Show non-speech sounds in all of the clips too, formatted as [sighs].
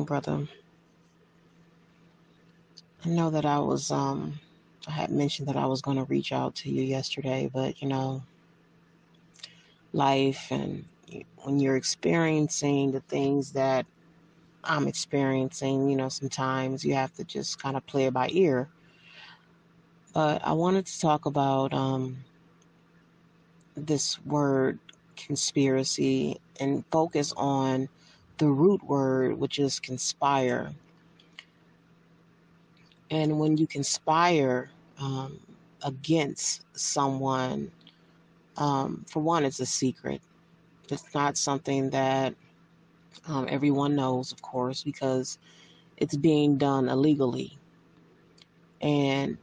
Brother. I know that I was, um, I had mentioned that I was going to reach out to you yesterday, but you know, life and when you're experiencing the things that I'm experiencing, you know, sometimes you have to just kind of play it by ear. But I wanted to talk about um, this word conspiracy and focus on the root word, which is conspire. And when you conspire um, against someone, um, for one, it's a secret. It's not something that um, everyone knows, of course, because it's being done illegally. And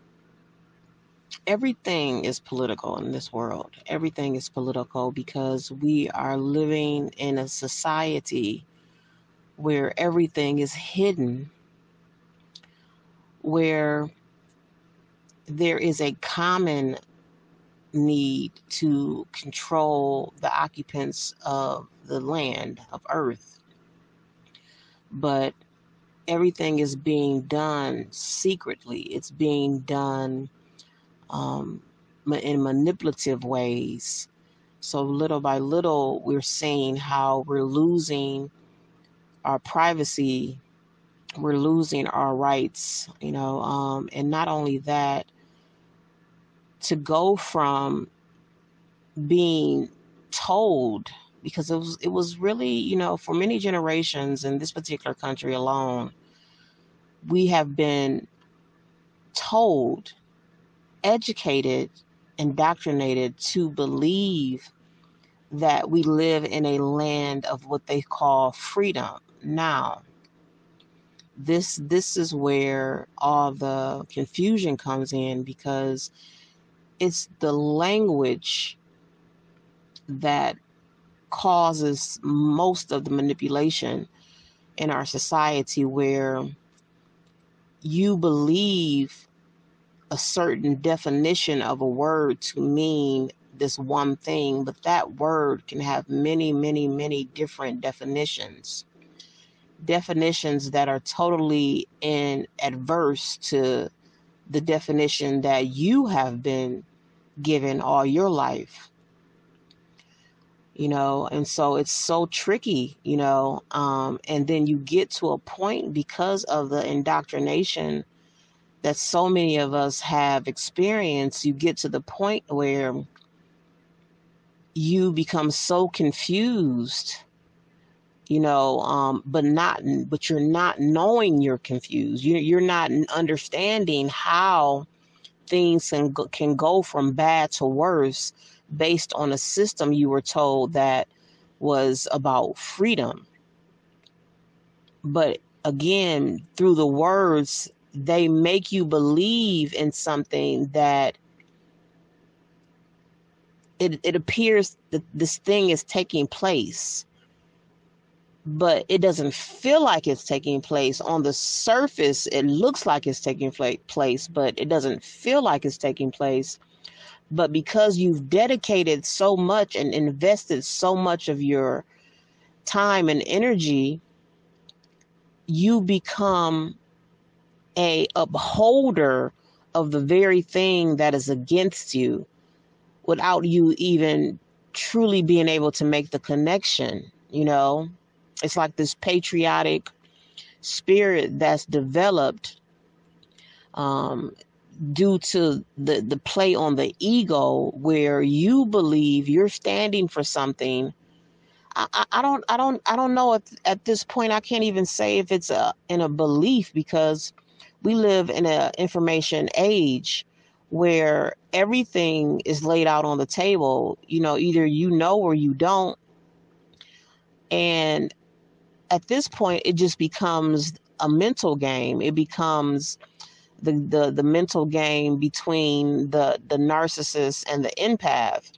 everything is political in this world. Everything is political because we are living in a society where everything is hidden where there is a common need to control the occupants of the land of earth. But everything is being done secretly. It's being done um, in manipulative ways. So little by little we're seeing how we're losing our privacy we're losing our rights, you know, um, and not only that, to go from being told because it was it was really you know for many generations in this particular country alone we have been told educated indoctrinated to believe that we live in a land of what they call freedom now this this is where all the confusion comes in because it's the language that causes most of the manipulation in our society where you believe a certain definition of a word to mean this one thing, but that word can have many, many, many different definitions definitions that are totally in adverse to the definition that you have been given all your life you know? And so it's so tricky you know? Um, and then you get to a point because of the indoctrination that so many of us have experienced you get to the point where you become so confused you know um, but not but you're not knowing you're confused. You, you're not understanding how things can go, can go from bad to worse based on a system you were told that was about freedom. But again through the words they make you believe in something that it, it appears that this thing is taking place but it doesn't feel like it's taking place. On the surface, it looks like it's taking place, but it doesn't feel like it's taking place. But because you've dedicated so much and invested so much of your time and energy, you become a upholder of the very thing that is against you without you even truly being able to make the connection, you know? It's like this patriotic spirit that's developed um, due to the, the play on the ego where you believe you're standing for something. I, I, don't I don't I don't know if at this point I can't even say if it's a in a belief because we live in an information age where everything is laid out on the table. You know, either you know or you don't. And at this point it just becomes a mental game. It becomes the the, the mental game between the the narcissist and the empath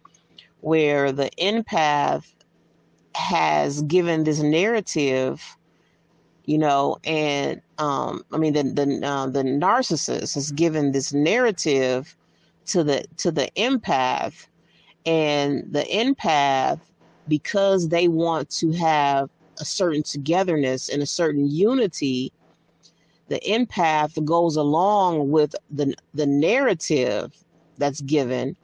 where the empath has given this narrative you know and um i mean the the uh, the narcissist has given this narrative to the to the empath and the empath because they want to have a certain togetherness and a certain unity, the empath goes along with the the narrative that's given,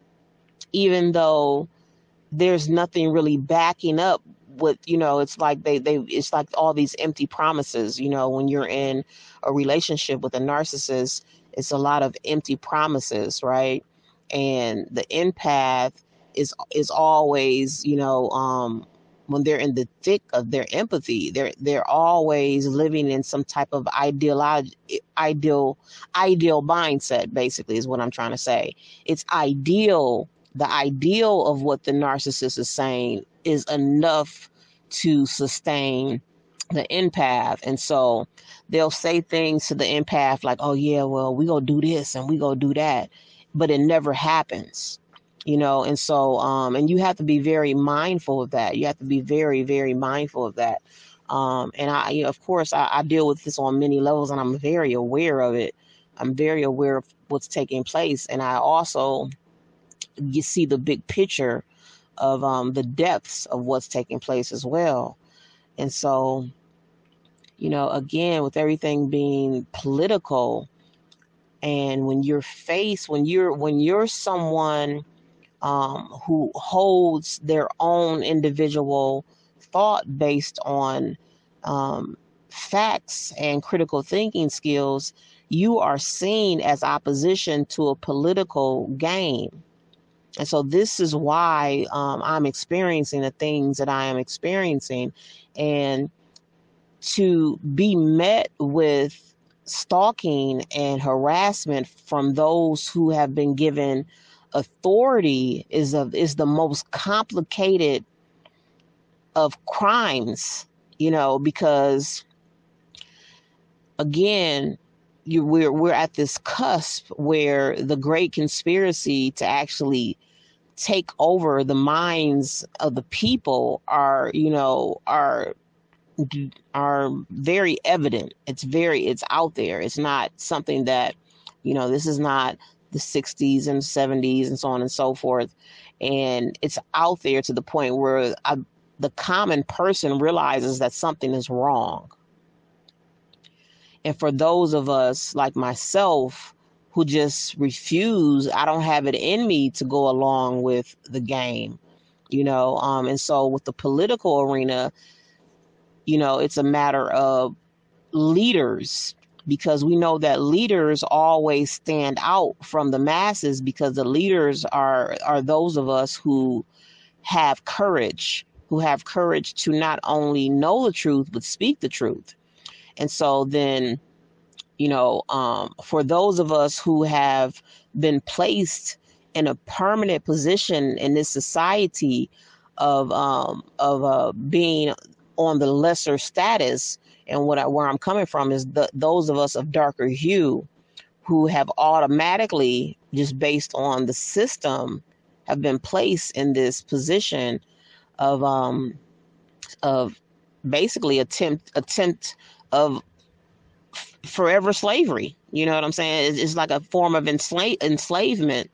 even though there's nothing really backing up what you know it's like they they it's like all these empty promises you know when you're in a relationship with a narcissist it's a lot of empty promises right? And the empath is is always you know um when they're in the thick of their empathy they're they're always living in some type of ideal ideal ideal mindset basically is what i'm trying to say. It's ideal. The ideal of what the narcissist is saying is enough to sustain the empath. And so they'll say things to the empath like oh yeah well we gonna do this and we gonna do that but it never happens you know and so um and you have to be very mindful of that. You have to be very very mindful of that. Um and i you know of course I, I deal with this on many levels and i'm very aware of it. I'm very aware of what's taking place and i also you see the big picture of um, the depths of what's taking place as well. And so, you know, again, with everything being political, and when you're faced, when you're when you're someone um, who holds their own individual thought based on um, facts and critical thinking skills, you are seen as opposition to a political game. And so this is why um, I'm experiencing the things that I am experiencing. And to be met with stalking and harassment from those who have been given authority is of is the most complicated of crimes, you know, because again, you, we're we're at this cusp where the great conspiracy to actually take over the minds of the people are you know are are very evident. It's very it's out there. It's not something that you know this is not the 60s and 70s and so on and so forth and it's out there to the point where I, the common person realizes that something is wrong and for those of us like myself who just refuse, I don't have it in me to go along with the game, you know. Um, and so with the political arena, you know, it's a matter of leaders because we know that leaders always stand out from the masses because the leaders are are those of us who have courage who have courage to not only know the truth but speak the truth. And so then you know, um, for those of us who have been placed in a permanent position in this society of um, of uh, being on the lesser status, and what I, where I'm coming from is the, those of us of darker hue who have automatically, just based on the system, have been placed in this position of um, of basically attempt attempt of forever slavery. You know what I'm saying? It's, it's like a form of ensla- enslavement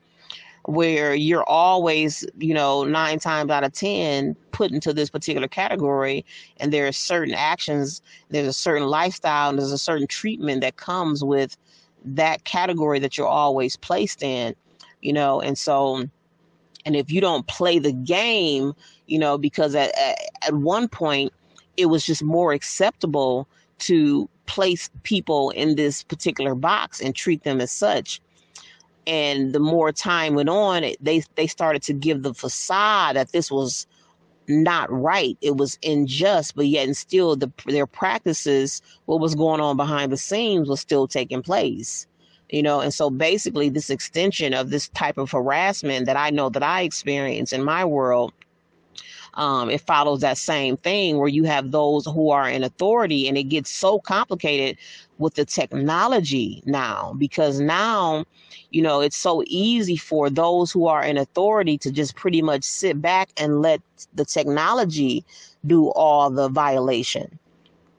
where you're always, you know, nine times out of 10 put into this particular category. And there are certain actions, there's a certain lifestyle, and there's a certain treatment that comes with that category that you're always placed in, you know. And so, and if you don't play the game, you know, because at, at, at one point it was just more acceptable to place people in this particular box and treat them as such. And the more time went on, it, they they started to give the facade that this was not right. It was unjust, but yet and still the, their practices, what was going on behind the scenes was still taking place. You know, and so basically this extension of this type of harassment that I know that I experience in my world um, it follows that same thing where you have those who are in authority and it gets so complicated with the technology now because now you know it's so easy for those who are in authority to just pretty much sit back and let the technology do all the violation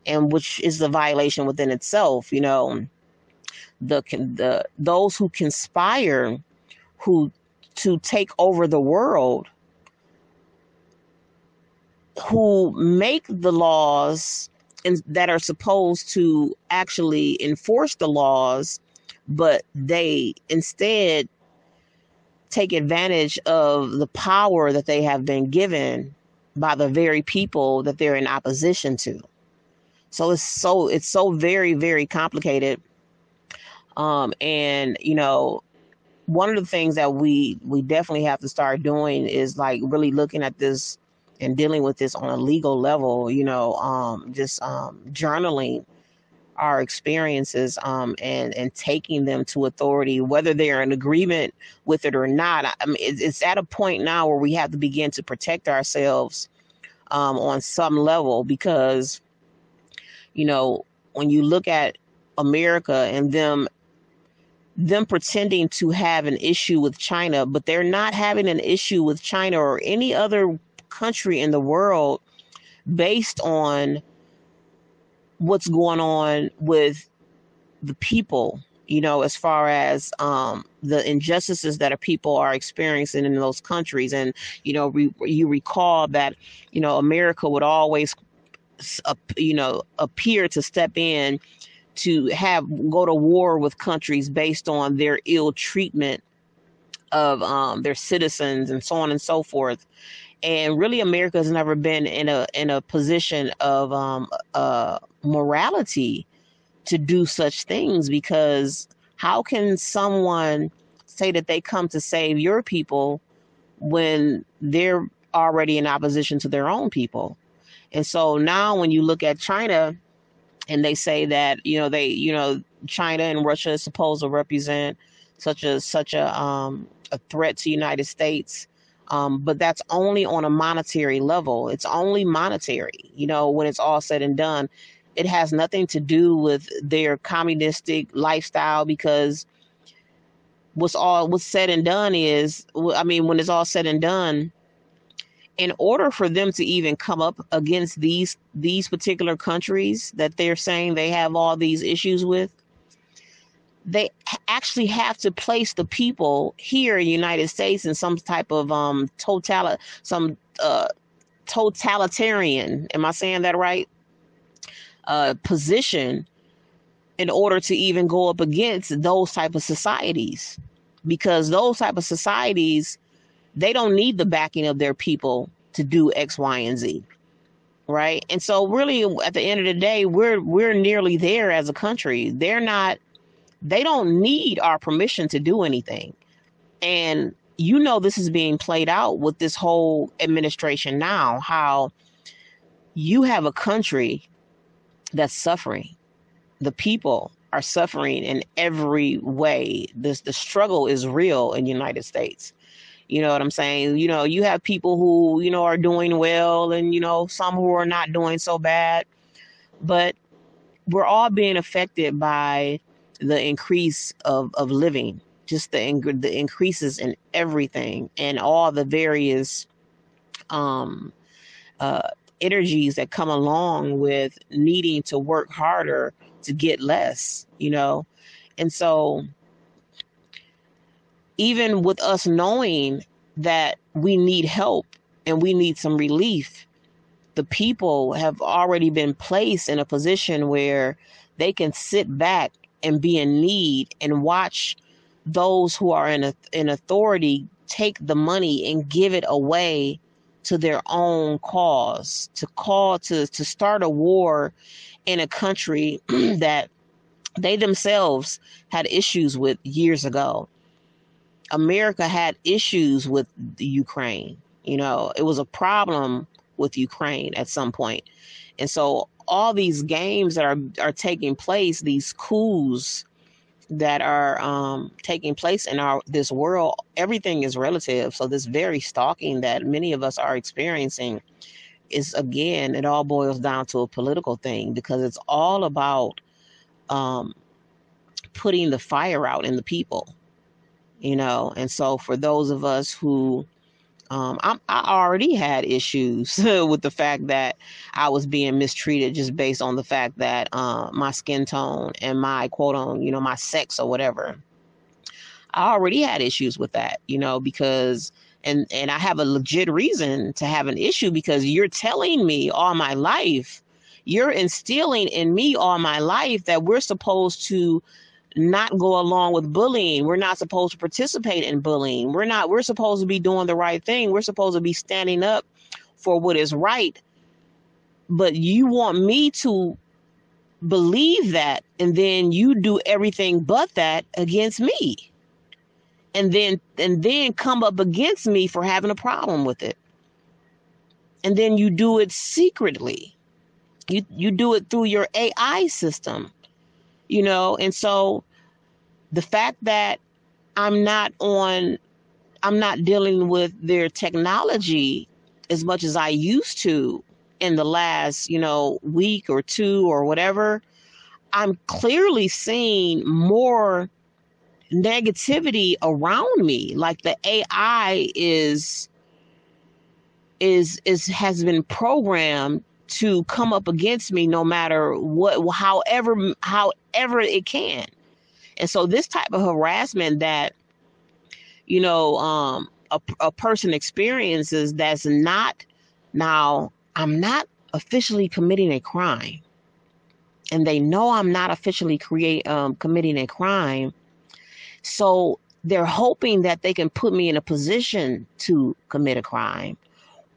and which is the violation within itself you know. The the those who conspire who to take over the world who make the laws and that are supposed to actually enforce the laws, but they instead take advantage of the power that they have been given by the very people that they're in opposition to. So it's so it's so very very complicated. Um, and you know, one of the things that we we definitely have to start doing is like really looking at this and dealing with this on a legal level. You know, um, just um, journaling our experiences um, and and taking them to authority, whether they're in agreement with it or not. I mean, it's at a point now where we have to begin to protect ourselves um, on some level because you know, when you look at America and them them pretending to have an issue with China, but they're not having an issue with China or any other country in the world based on what's going on with the people you know as far as um, the injustices that people are experiencing in those countries and you know re- you recall that you know america would always you know, appear to step in to have go to war with countries based on their ill treatment of um, their citizens and so on and so forth. And really, America has never been in a in a position of um, uh, morality to do such things because how can someone say that they come to save your people when they're already in opposition to their own people? And so now when you look at China and they say that, you know, they, you know, China and Russia is supposed to represent such a such a um a threat to United States. Um, but that's only on a monetary level. It's only monetary, you know, when it's all said and done. It has nothing to do with their communistic lifestyle because what's all what's said and done is I mean, when it's all said and done, in order for them to even come up against these these particular countries that they're saying they have all these issues with they actually have to place the people here in the United States in some type of um total some uh totalitarian am I saying that right uh position in order to even go up against those type of societies because those type of societies they don't need the backing of their people to do X, Y, and Z. Right. And so really at the end of the day, we're we're nearly there as a country. They're not they don't need our permission to do anything. And you know this is being played out with this whole administration now, how you have a country that's suffering. The people are suffering in every way. This the struggle is real in the United States. You know what I'm saying? You know, you have people who, you know, are doing well and, you know, some who are not doing so bad. But we're all being affected by the increase of, of living, just the, the increases in everything and all the various um, uh, energies that come along with needing to work harder to get less, you know? And so even with us knowing that we need help and we need some relief, the people have already been placed in a position where they can sit back and be in need and watch those who are in a, in authority take the money and give it away to their own cause to call to to start a war in a country [clears throat] that they themselves had issues with years ago America had issues with the Ukraine. You know, it was a problem with Ukraine at some. And so all these games that are are taking place, these coups that are um, taking place in our this world, everything is relative. So this very stalking that many of us are experiencing is again, it all boils down to a political thing because it's all about um, putting the fire out in the people you know. And so for those of us who um, i already had issues [laughs] with the fact that I was being mistreated just based on the fact that uh, my skin tone and my quote on, you know, my sex or whatever. I already had issues with that, you know, because and and I have a legit reason to have an issue because you're telling me all my life, you're instilling in me all my life that we're supposed to not go along with bullying. We're not supposed to participate in bullying. We're not we're supposed to be doing the right thing. We're supposed to be standing up for what is right. But you want me to believe that and then you do everything but that against me and then and then come up against me for having a problem with it and then you do it secretly you you do it through your AI system you know and so the fact that I'm not on I'm not dealing with their technology as much as I used to in the last, you know, week or two or whatever, I'm clearly seeing more negativity around me. Like the AI is is is has been programmed to come up against me no matter what however however it can. And so this type of harassment that you know um a, a person experiences that's not now I'm not officially committing a crime, and they know I'm not officially create um, committing a crime, so they're hoping that they can put me in a position to commit a crime,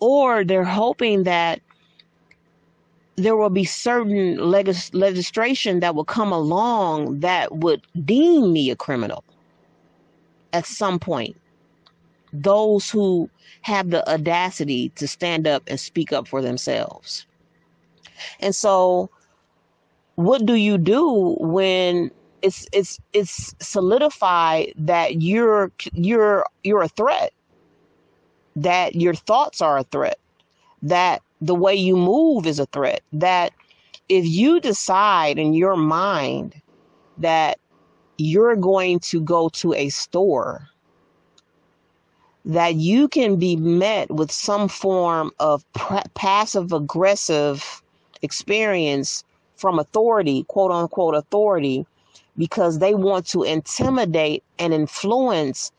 or they're hoping that there will be certain legis- legislation that will come along that would deem me a criminal at some point. Those who have the audacity to stand up and speak up for themselves. And so what do you do when it's it's it's solidified that you're you're you're a threat that your thoughts are a threat that the way you move is a threat that if you decide in your mind that you're going to go to a store that you can be met with some form of passive aggressive experience from authority, quote unquote authority, because they want to intimidate and influence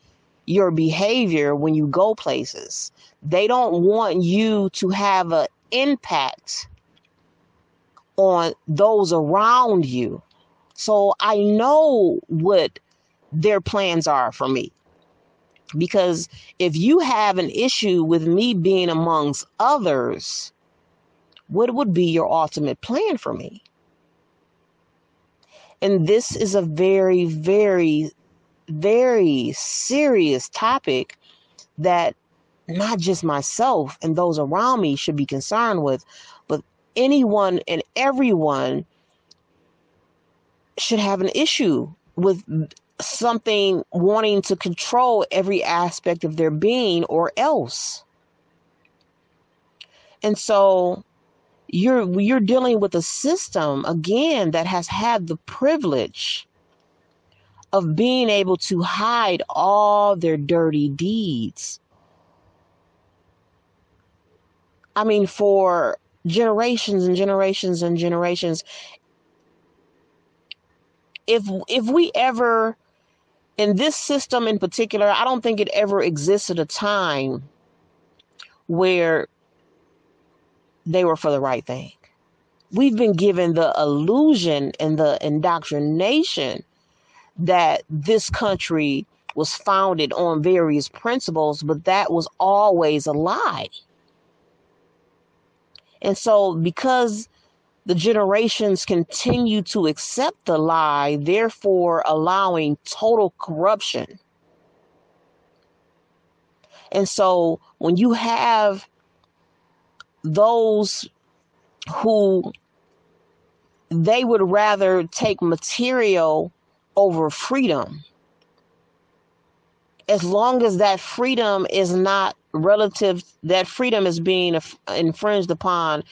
your behavior when you go places. They don't want you to have an impact on those around you. So I know what their plans are for me. Because if you have an issue with me being amongst others, what would be your ultimate plan for me? And this is a very, very, very serious topic that not just myself and those around me should be concerned with, but anyone and everyone should have an issue with something wanting to control every aspect of their being or else. And so you're you're dealing with a system again that has had the privilege of being able to hide all their dirty deeds. I mean for generations and generations and generations if if we ever in this system in particular, I don't think it ever existed a time where they were for the right thing. We've been given the illusion and the indoctrination that this country was founded on various principles, but that was always a lie. And so, because the generations continue to accept the lie, therefore allowing total corruption. And so when you have those who they would rather take material over freedom, as long as that freedom is not relative, that freedom is being infringed upon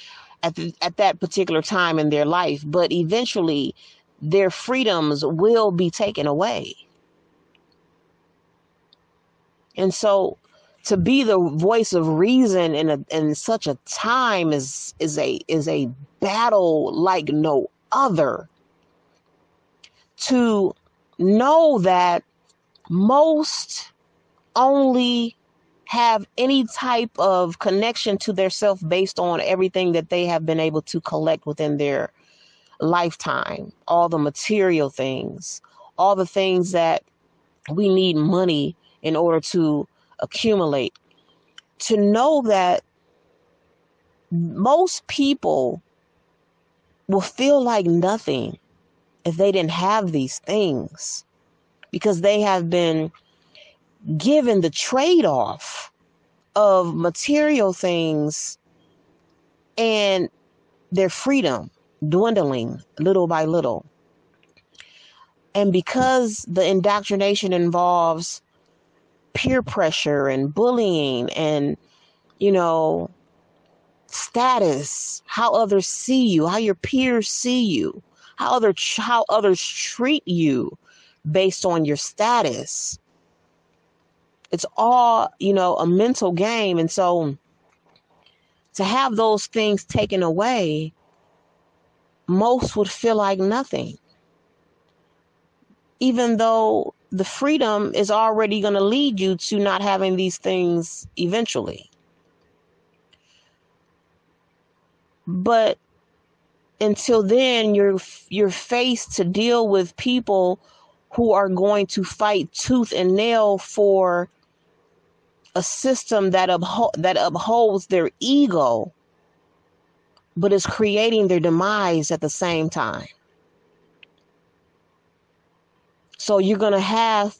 at, the, at that particular time in their life, but eventually their freedoms will be taken away. And so to be the voice of reason in a in such a time is is a is a battle like no other. To know that most only have any type of connection to their self based on everything that they have been able to collect within their lifetime, all the material things, all the things that we need money in order to accumulate. To know that most people will feel like nothing if they didn't have these things because they have been given the trade off of material things and their freedom dwindling little by little. And because the indoctrination involves peer pressure and bullying and, you know, status, how others see you, how your peers see you, how other how others treat you based on your status. It's all, you know, a mental game and so to have those things taken away most would feel like nothing. Even though the freedom is already going to lead you to not having these things eventually. But until then you're you're faced to deal with people who are going to fight tooth and nail for a system that uphold, that upholds their ego but is creating their demise at the same time. So you're going to have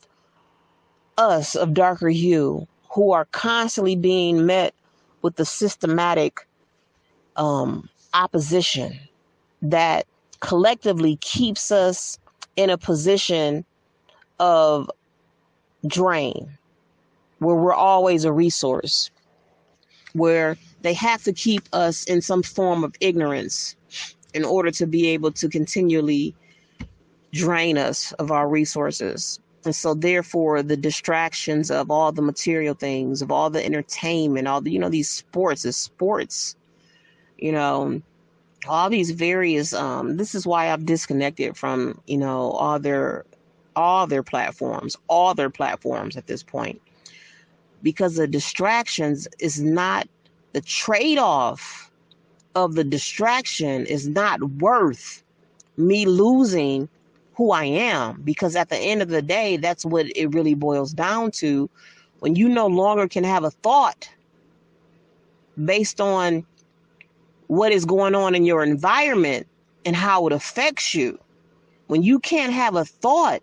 us of darker hue who are constantly being met with the systematic um, opposition that collectively keeps us in a position of drain where we're always a resource where they have to keep us in some form of ignorance in order to be able to continually drain us of our resources. And so, therefore, the distractions of all the material things, of all the entertainment, all the, you know, these sports, the sports, you know, all these various, um, this is why I've disconnected from, you know, all their, all their platforms, all their platforms at this point because the distractions is not the trade off of the distraction is not worth me losing who I am because at the end of the day, that's what it really boils down to. When you no longer can have a thought based on what is going on in your environment and how it affects you, when you can't have a thought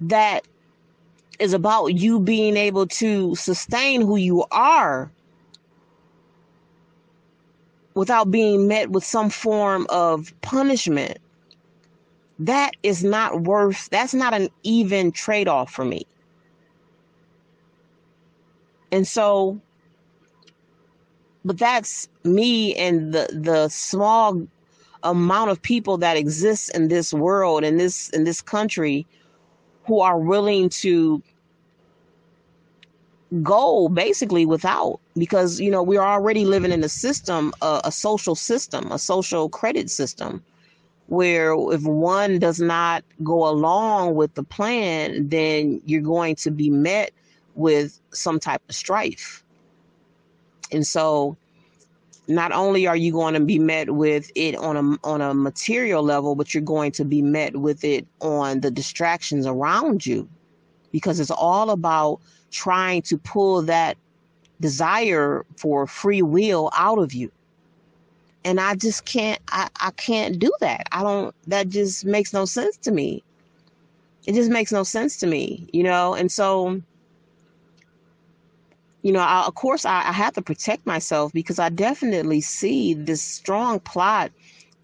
that is about you being able to sustain who you are without being met with some form of punishment. That is not worth, that's not an even trade off for me. And so, but that's me and the, the small amount of people that exists in this world, in this, in this country, who are willing to go basically without because you know we're already living in a system uh, a social system a social credit system where if one does not go along with the plan then you're going to be met with some type of strife and so not only are you going to be met with it on a on a material level but you're going to be met with it on the distractions around you because it's all about trying to pull that desire for free will out of you. And I just can't I, I can't do that. I don't that just makes no sense to me. It just makes no sense to me, you know, and so you know, I, of course, I, I have to protect myself because I definitely see this strong plot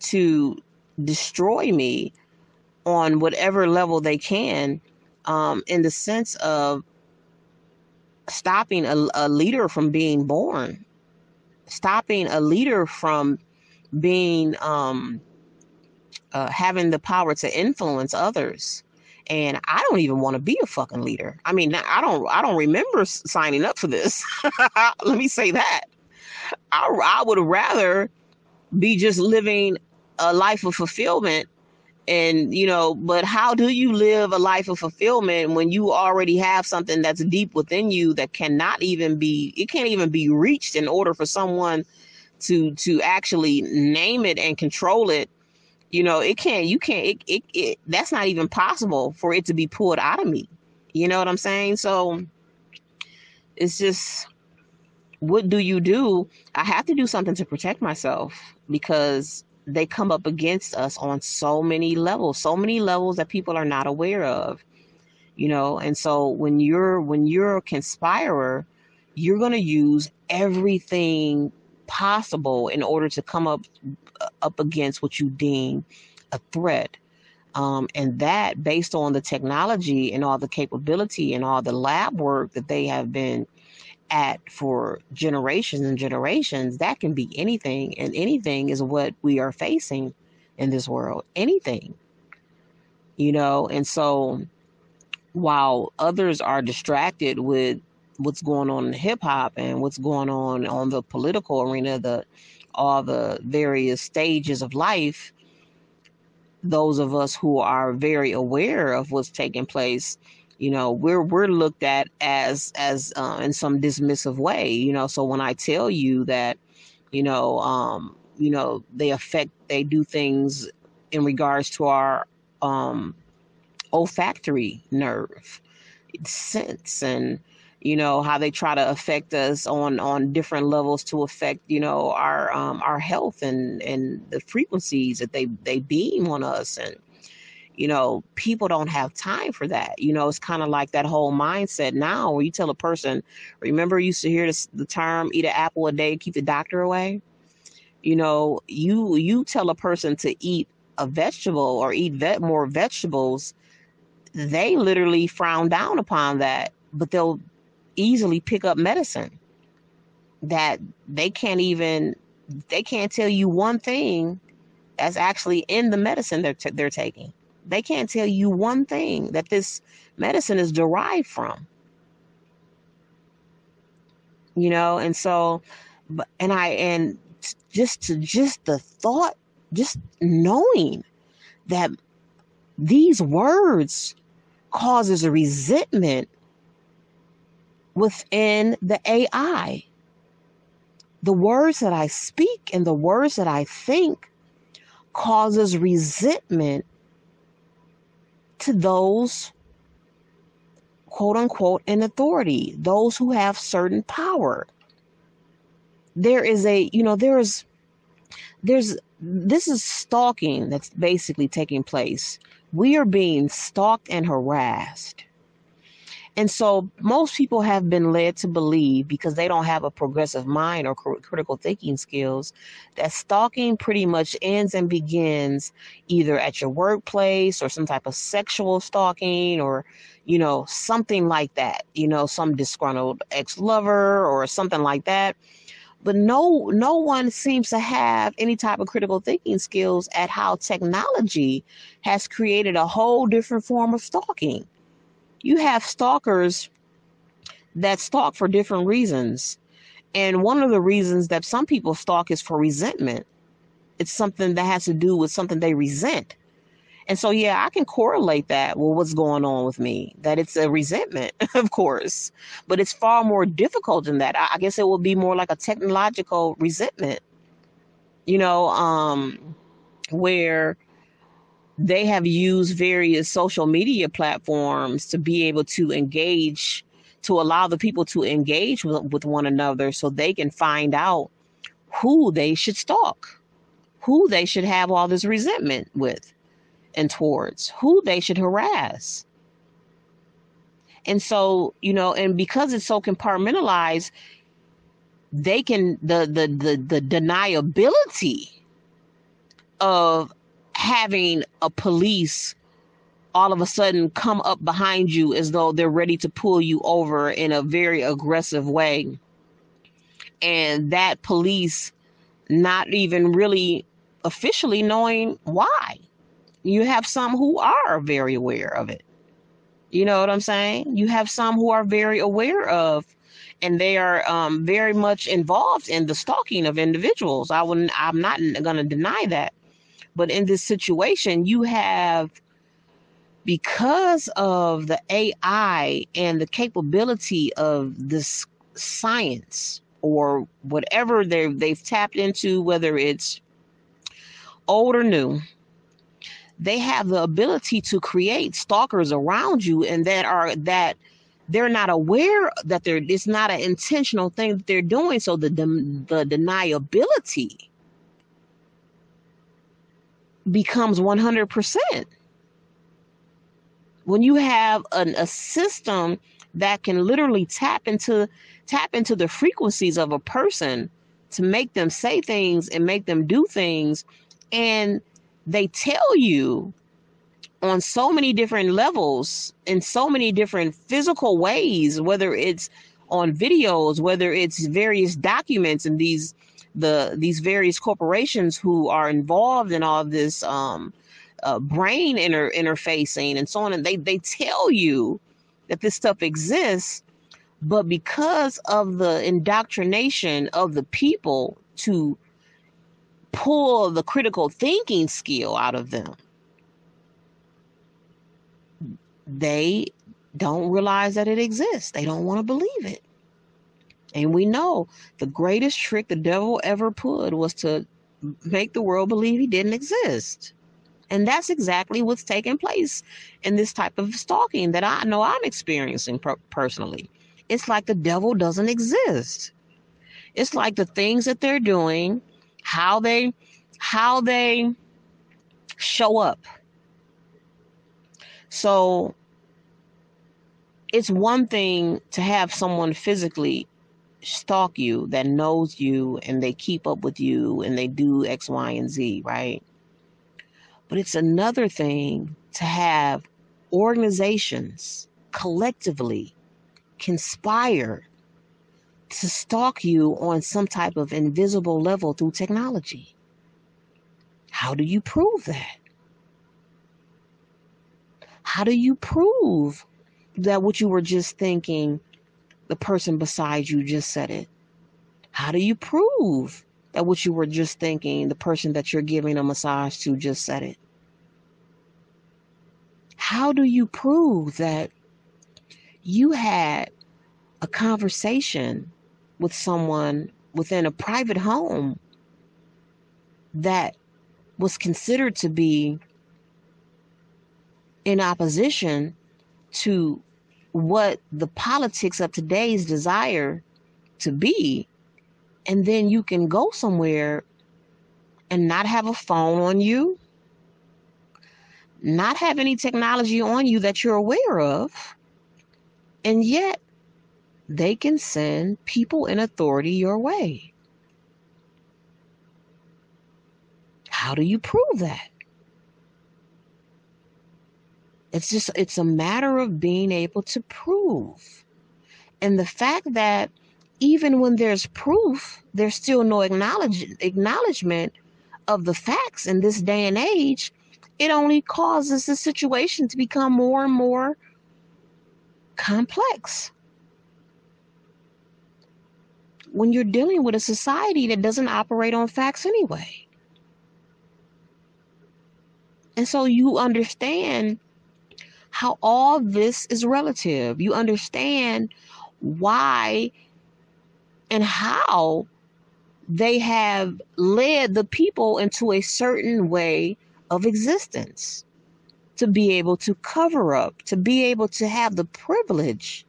to destroy me on whatever level they can, um, in the sense of stopping a, a leader from being born, stopping a leader from being um, uh, having the power to influence others. And I don't even want to be a fucking leader. I mean, I don't. I don't remember signing up for this. [laughs] Let me say that. I, I would rather be just living a life of fulfillment and you know but how do you live a life of fulfillment when you already have something that's deep within you that cannot even be it can't even be reached in order for someone to to actually name it and control it you know it can't you can't it, it, it that's not even possible for it to be pulled out of me. You know what i'm saying? So it's just what do you do? I have to do something to protect myself because they come up against us on so many levels, so many levels that people are not aware of. You know, and so when you're when you're a conspirer, you're going to use everything possible in order to come up up against what you deem a threat. Um, and that based on the technology and all the capability and all the lab work that they have been at for generations and generations, that can be anything. And anything is what we are facing in this world. Anything. You know, and so while others are distracted with what's going on in hip hop and what's going on on the political arena, the all the various stages of life, those of us who are very aware of what's taking place you know we're we're looked at as as uh, in some dismissive way you know. So when i tell you that you know um you know they affect they do things in regards to our um olfactory nerve sense and you know how they try to affect us on on different levels to affect you know our um our health and and the frequencies that they they beam on us and you know, people don't have time for that. You know, it's kind of like that whole mindset now where you tell a person, remember, you used to hear this, the term eat an apple a day, keep the doctor away. You know, you you tell a person to eat a vegetable or eat vet more vegetables, they literally frown down upon that, but they'll easily pick up medicine that they can't even they can't tell you one thing that's actually in the medicine they're t- they're taking they can't tell you one thing that this medicine is derived from. You know, and so, and I, and just to just the thought, just knowing that these words causes a resentment within the AI. The words that I speak and the words that I think causes resentment to those quote unquote in authority, those who have certain power. There is a, you know, there's, there's, this is stalking that's basically taking place. We are being stalked and harassed. And so most people have been led to believe because they don't have a progressive mind or critical thinking skills that stalking pretty much ends and begins either at your workplace or some type of sexual stalking or you know something like that, you know, some disgruntled ex-lover or something like that. But no no one seems to have any type of critical thinking skills at how technology has created a whole different form of stalking you have stalkers that stalk for different reasons. And one of the reasons that some people stalk is for resentment. It's something that has to do with something they resent. And so, yeah, I can correlate that with what's going on with me, that it's a resentment, [laughs] of course, but it's far more difficult than that. I guess it would be more like a technological resentment, you know, um, where they have used various social media platforms to be able to engage to allow the people to engage with, with one another so they can find out who they should stalk who they should have all this resentment with and towards who they should harass. And so you know and because it's so compartmentalized they can the the the, the deniability of having a police all of a sudden come up behind you as though they're ready to pull you over in a very aggressive way. And that police not even really officially knowing why. You have some who are very aware of it. You know what I'm saying? You have some who are very aware of and they are um, very much involved in the stalking of individuals. I wouldn't I'm not going to deny that. But in this situation, you have because of the AI and the capability of this science or whatever they they've tapped into, whether it's old or new, they have the ability to create stalkers around you and that are that they're not aware that they're it's not an intentional thing that they're doing. So the the deniability becomes 100% when you have an, a system that can literally tap into tap into the frequencies of a person to make them say things and make them do things and they tell you on so many different levels in so many different physical ways whether it's on videos whether it's various documents and these the these various corporations who are involved in all this um uh, brain inter- interfacing and so on and they they tell you that this stuff exists but because of the indoctrination of the people to pull the critical thinking skill out of them they don't realize that it exists. They don't want to believe it and we know the greatest trick the devil ever put was to make the world believe he didn't exist and that's exactly what's taking place in this type of stalking that I know I'm experiencing per- personally. It's like the devil doesn't exist. It's like the things that they're doing, how they how they show up. So it's one thing to have someone physically stalk you that knows you and they keep up with you and they do X, Y, and Z, right? But it's another thing to have organizations collectively conspire to stalk you on some type of invisible level through technology. How do you prove that? How do you prove that what you were just thinking, the person beside you just said it? How do you prove that what you were just thinking, the person that you're giving a massage to just said it. How do you prove that you had a conversation with someone within a private home that was considered to be in opposition to what the politics of today's desire to be and then you can go somewhere and not have a phone on you, not have any technology on you that you're aware of, and yet they can send people in authority your way. How do you prove that? It's just, it's a matter of being able to prove. And the fact that even when there's proof, there's still no acknowledge, acknowledgement of the facts in this day and age. It only causes the situation to become more and more complex. When you're dealing with a society that doesn't operate on facts anyway. And so you understand how all this is relative. You understand why and how they have led the people into a certain way of existence to be able to cover up, to be able to have the privilege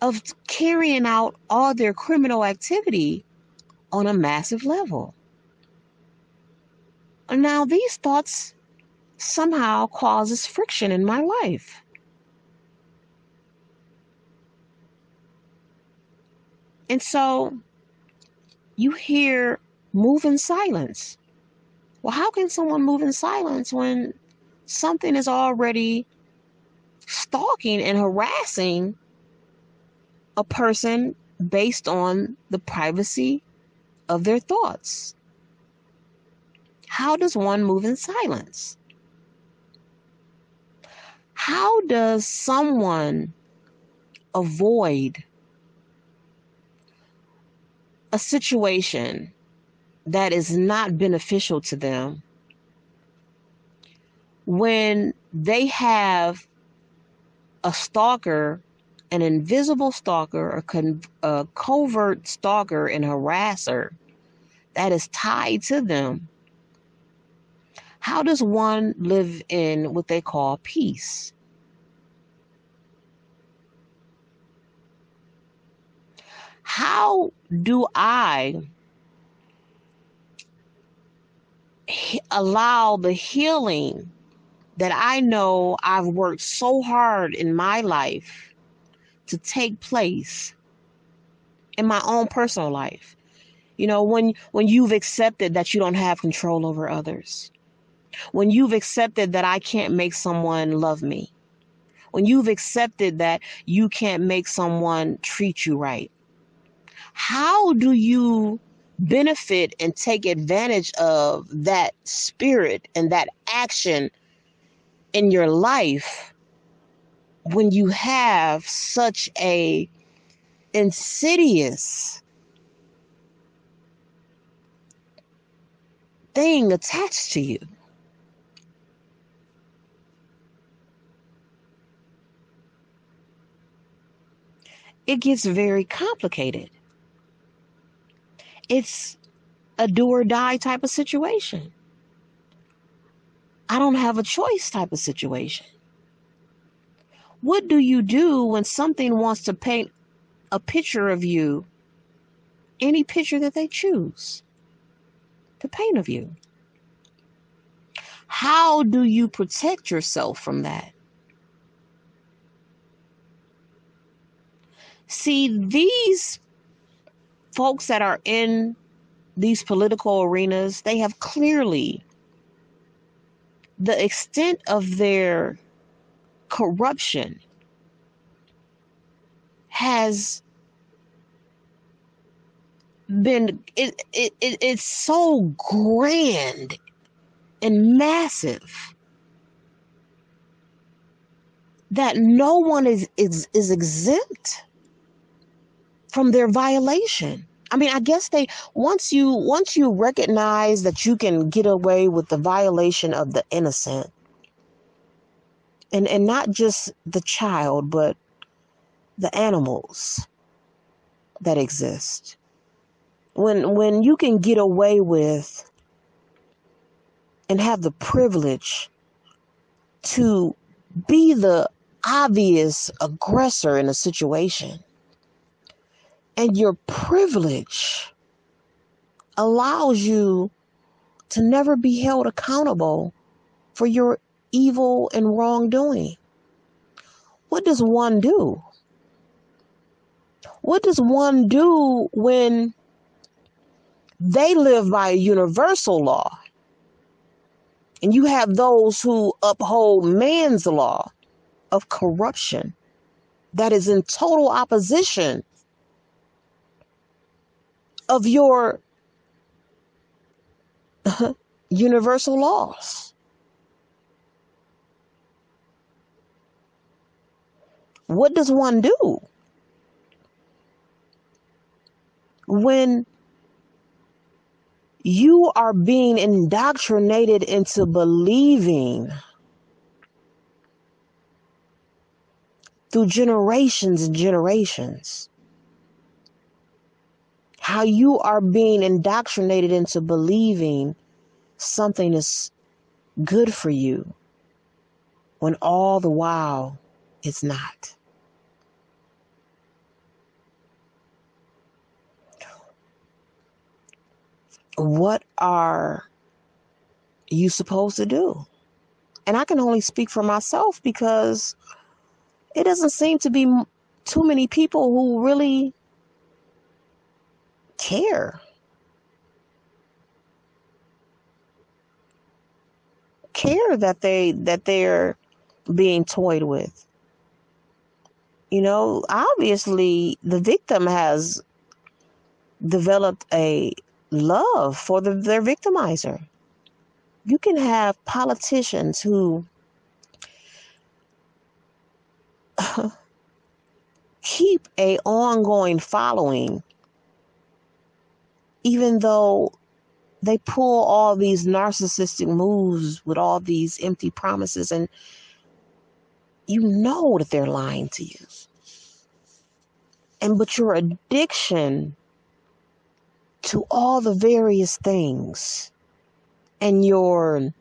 of carrying out all their criminal activity on a massive level. Now, these thoughts somehow causes friction in my life. And so you hear move in silence. Well, how can someone move in silence when something is already stalking and harassing a person based on the privacy of their thoughts? How does one move in silence? How does someone avoid a situation that is not beneficial to them when they have a stalker, an invisible stalker, a, con- a covert stalker and harasser that is tied to them, how does one live in what they call peace? How do I allow the healing that I know I've worked so hard in my life to take place in my own personal life. You know, when when you've accepted that you don't have control over others. When you've accepted that I can't make someone love me. When you've accepted that you can't make someone treat you right. How do you benefit and take advantage of that spirit and that action in your life when you have such a insidious thing attached to you. It gets very complicated. It's a do or die type of situation. I don't have a choice type of situation. What do you do when something wants to paint a picture of you, any picture that they choose to paint of you? How do you protect yourself from that? See, these folks that are in these political arenas, they have clearly the extent of their corruption has been it, it, it it's so grand and massive that no one is is, is exempt from their violation I mean, I guess they once you once you recognize that you can get away with the violation of the innocent, and and not just the child, but the animals that exist. When when you can get away with and have the privilege to be the obvious aggressor in a situation and your privilege allows you to never be held accountable for your evil and wrongdoing. What does one do? What does one do when they live by a universal law? And you have those who uphold man's law of corruption that is in total opposition of your uh-huh, universal laws. What does one do when you are being indoctrinated into believing through generations and generations? How you are being indoctrinated into believing something is good for you when all the while it's not. What are you supposed to do? And I can only speak for myself because it doesn't seem to be too many people who really care. Care that they that they're being toyed with. You know, obviously the victim has developed a love for the, their victimizer. You can have politicians who [laughs] keep a ongoing following even though they pull all these narcissistic moves with all these empty promises and you know that they're lying to you. And but your addiction to all the various things and your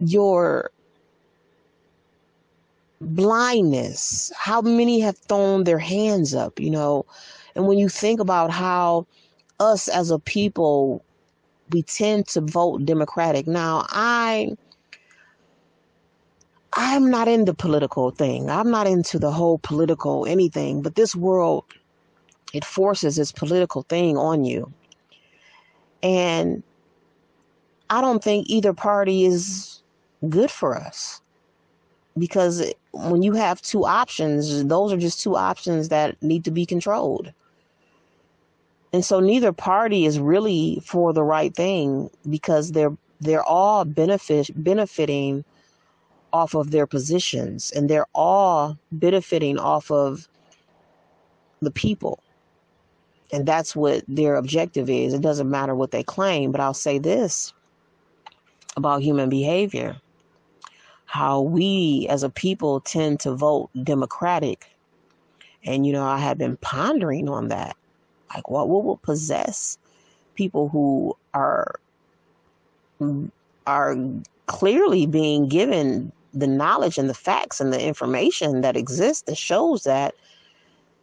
your blindness how many have thrown their hands up you know? And when you think about how us as a people we tend to vote democratic. Now i i'm not into political thing. I'm not into the whole political anything but this world it forces this political thing on you. And i don't think either party is good for us because when you have two options those are just two options that need to be controlled and so neither party is really for the right thing because they're they're all benefit benefiting off of their positions and they're all benefiting off of the people. And that's what their objective is. It doesn't matter what they claim but i'll say this about human behavior. How we as a people tend to vote democratic. And you know i have been pondering on that like what what will possess people who are are clearly being given the knowledge and the facts and the information that exists that shows that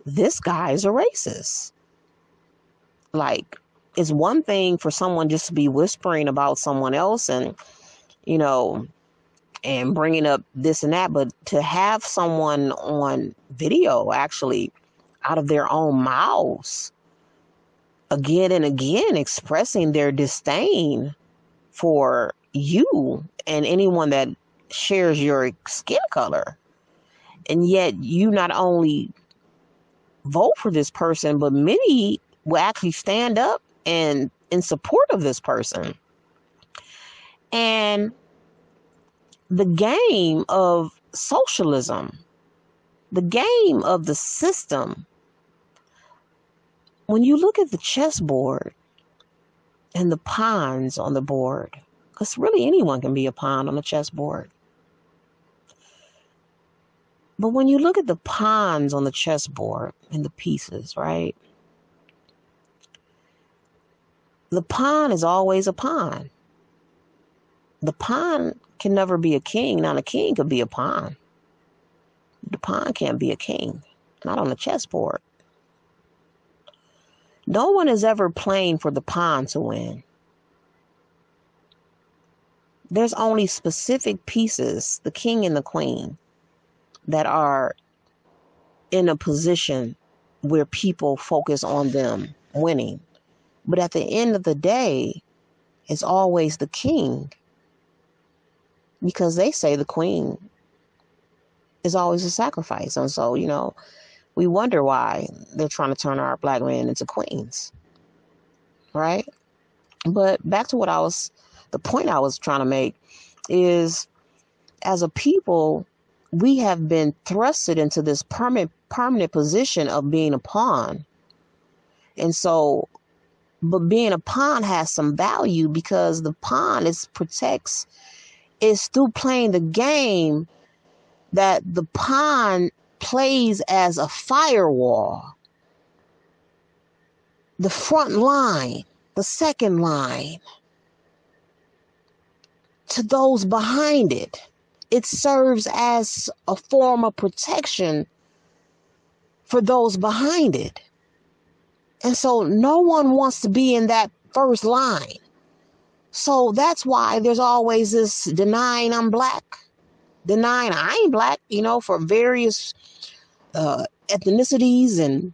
this guy is a racist. Like, it's one thing for someone just to be whispering about someone else and, you know, and bringing up this and that, but to have someone on video actually out of their own mouths again and again expressing their disdain for you and anyone that shares your skin color. And yet you not only vote for this person, but many will actually stand up and in support of this person. And the game of socialism, the game of the system when you look at the chessboard and the pawns on the board, because really anyone can be a pawn on a chessboard. But when you look at the pawns on the chessboard and the pieces, right? The pawn is always a pawn. The pawn can never be a king. Not a king could be a pawn. The pawn can't be a king, not on the chessboard. No one is ever playing for the pawn to win. There's only specific pieces, the king and the queen, that are in a position where people focus on them winning. But at the end of the day, it's always the king because they say the queen is always a sacrifice. And so, you know, we wonder why they're trying to turn our black men into queens. Right? But back to what I was, the point I was trying to make is as a people, we have been thrusted into this permanent permanent position of being a pawn. And so but being a pawn has some value because the pawn is protects is through playing the game that the pawn plays as a firewall. The front line, the second line, to those behind it. It serves as a form of protection for those behind it. And so no one wants to be in that first line. So that's why there's always this denying I'm black, denying I ain't black, you know, for various uh, ethnicities and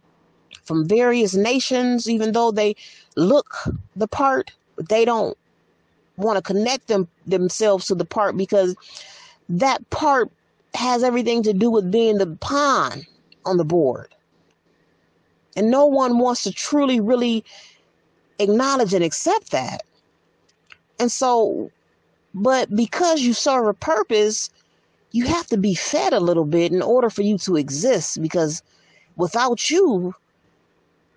from various nations, even though they look the part, but they don't want to connect them themselves to the part because that part has everything to do with being the pawn on the board. And no one wants to truly, really acknowledge and accept that. And so, but because you serve a purpose, you have to be fed a little bit in order for you to exist because without you,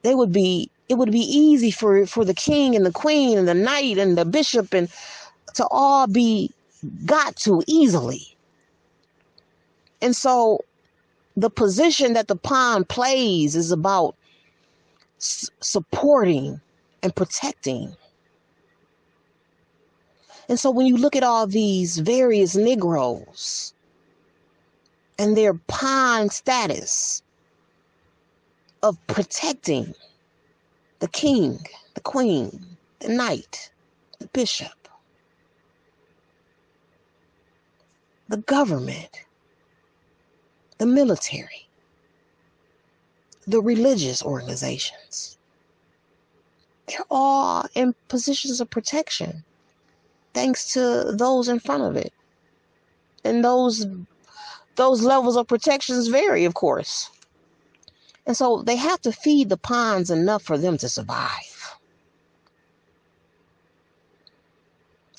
they would be it would be easy for for the king and the queen and the knight and the bishop and to all be got to easily. And so the position that the pawn plays is about s- supporting and protecting. And so when you look at all these various Negroes and their pawn status of protecting the king, the queen, the knight, the bishop, the government, the military, the religious organizations. They're all in positions of protection thanks to those in front of it. And those those levels of protections vary, of course. And so they have to feed the pawns enough for them to survive.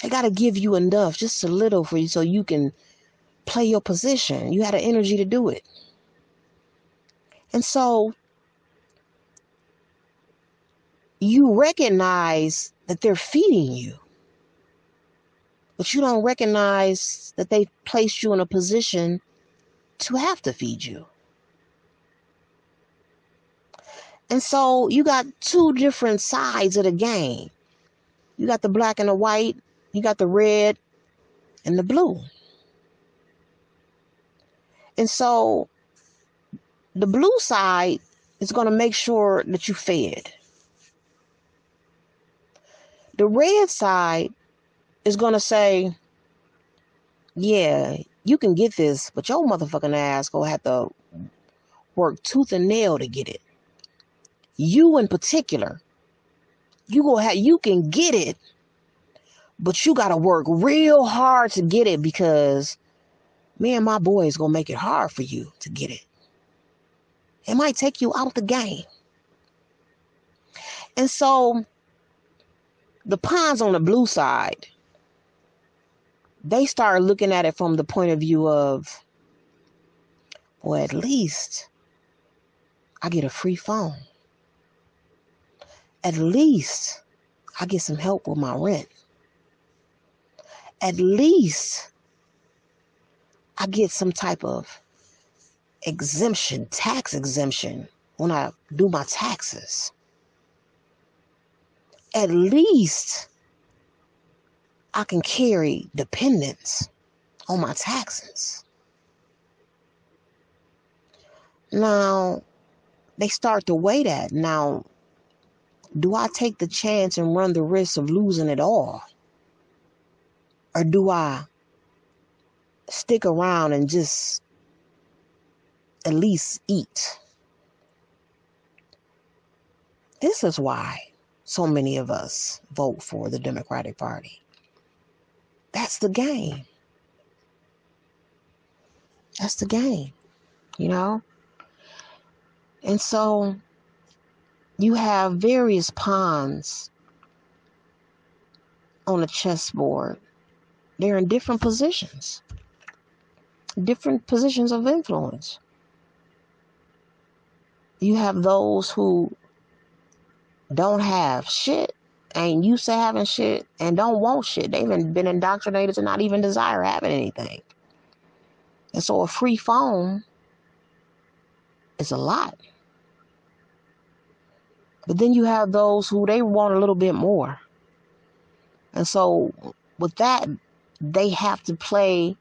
They got to give you enough, just a little for you so you can play your position. You had the energy to do it. And so you recognize that they're feeding you, but you don't recognize that they've placed you in a position to have to feed you. And so you got two different sides of the game. You got the black and the white, you got the red and the blue. And so the blue side is going to make sure that you fed. The red side is going to say, yeah, you can get this, but your motherfucking ass to have to work tooth and nail to get it. You in particular, you gonna have you can get it, but you got to work real hard to get it because me and my boy is gonna make it hard for you to get it. It might take you out the game. And so the pawns on the blue side, they start looking at it from the point of view of, well, at least I get a free phone. At least I get some help with my rent. At least I get some type of exemption, tax exemption when I do my taxes. At least I can carry dependence on my taxes. Now, they start to weigh that. Now, do I take the chance and run the risk of losing it all? Or do I stick around and just at least eat? This is why so many of us vote for the Democratic Party. That's the game. That's the game, you know? And so you have various pawns on a chessboard. They're in different positions, different positions of influence. You have those who don't have shit, ain't used to having shit, and don't want shit. They've been indoctrinated to not even desire having anything. And so a free phone is a lot. But then you have those who they want a little bit more. And so with that, they have to play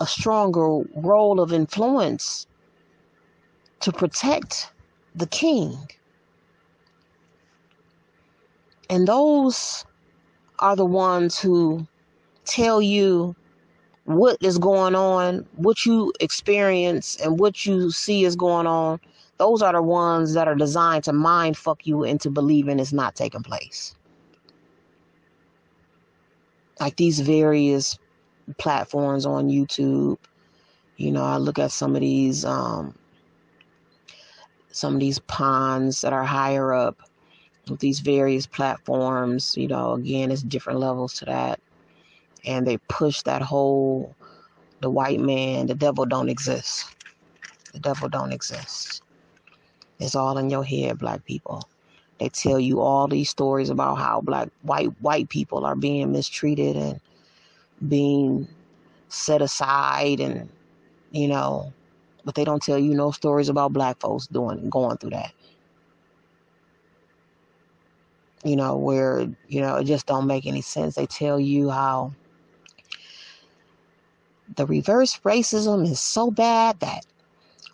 a stronger role of influence to protect the king. And those are the ones who tell you what is going on, what you experience, and what you see is going on. Those are the ones that are designed to mind fuck you into believing it's not taking place. Like these various platforms on YouTube. You know, I look at some of these um some of these pawns that are higher up with these various platforms, you know, again, it's different levels to that. And they push that whole the white man, the devil don't exist. The devil don't exist. It's all in your head, black people. They tell you all these stories about how black white white people are being mistreated and being set aside and you know, but they don't tell you no stories about black folks doing going through that. You know, where, you know, it just don't make any sense. They tell you how the reverse racism is so bad that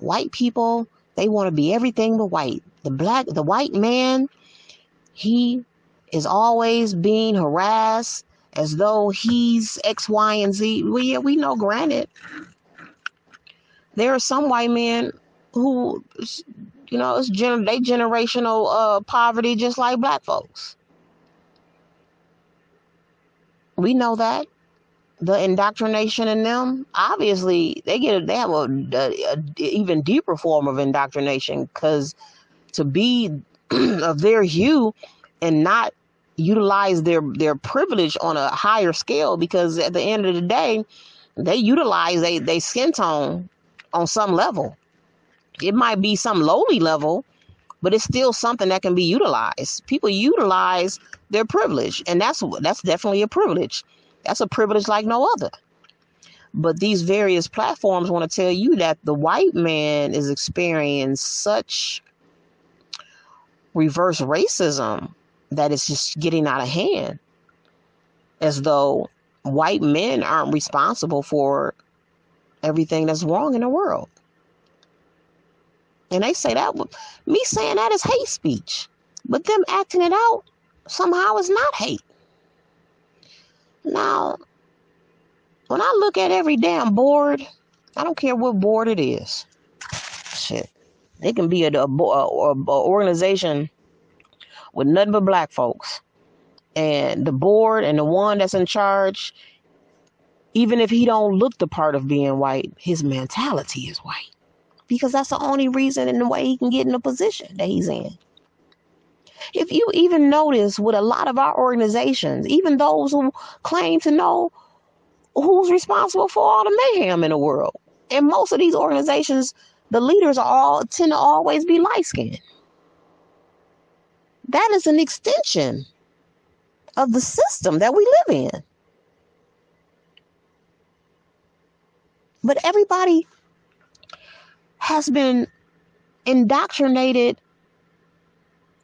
white people they want to be everything but white. The black the white man he is always being harassed as though he's X, Y, and Z. Well, yeah, we know, granted, there are some white men who, you know, it's gener- they generational uh, poverty just like black folks. We know that the indoctrination in them obviously they get they have a, a, a even deeper form of indoctrination because to be [clears throat] of their hue and not utilize their their privilege on a higher scale because at the end of the day they utilize they they skin tone on some level it might be some lowly level but it's still something that can be utilized. People utilize their privilege and that's that's definitely a privilege. That's a privilege like no other. But these various platforms want to tell you that the white man is experiencing such reverse racism that is just getting out of hand as though white men aren't responsible for everything that's wrong in the world. And they say that me saying that is hate speech, but them acting it out somehow is not hate. Now, when I look at every damn board, I don't care what board it is. Shit, it can be a, a, a, a organization with nothing but black folks. And the board and the one that's in charge, even if he don't look the part of being white, his mentality is white. Because that's the only reason in the way he can get in the position that he's in. If you even notice with a lot of our organizations, even those who claim to know who's responsible for all the mayhem in the world, and most of these organizations, the leaders are all tend to always be light skinned. That is an extension of the system that we live in. But everybody has been indoctrinated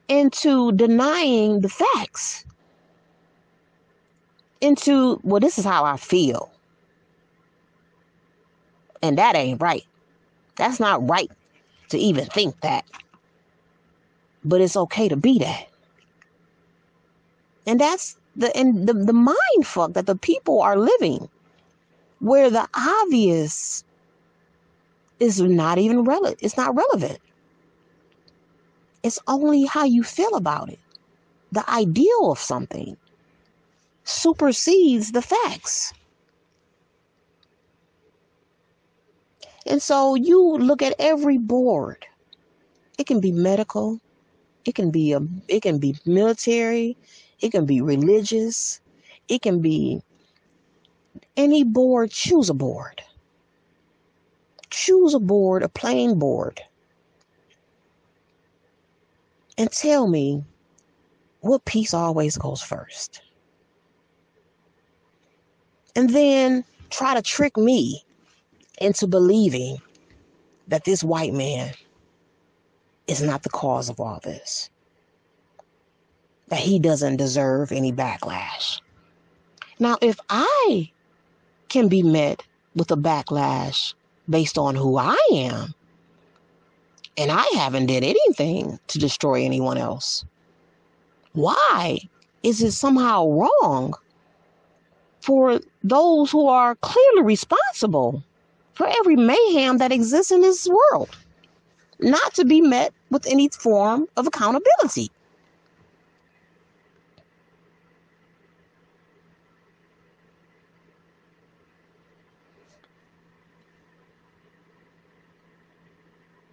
into denying the facts. Into, well, this is how I feel. And that ain't right. That's not right to even think that. But it's okay to be that. And that's the and the, the mind fuck that the people are living where the obvious is not even relevant. It's not relevant. It's only how you feel about it. The ideal of something supersedes the facts. And so you look at every board. It can be medical, it can be a it can be military, it can be religious, it can be any board, choose a board. Choose a board, a plain board. And tell me what piece always goes first. And then try to trick me into believing that this white man is not the cause of all this. That he doesn't deserve any backlash. Now, if I can be met with a backlash based on who I am, and I haven't did anything to destroy anyone else, why is it somehow wrong for those who are clearly responsible for every mayhem that exists in this world? not to be met with any form of accountability.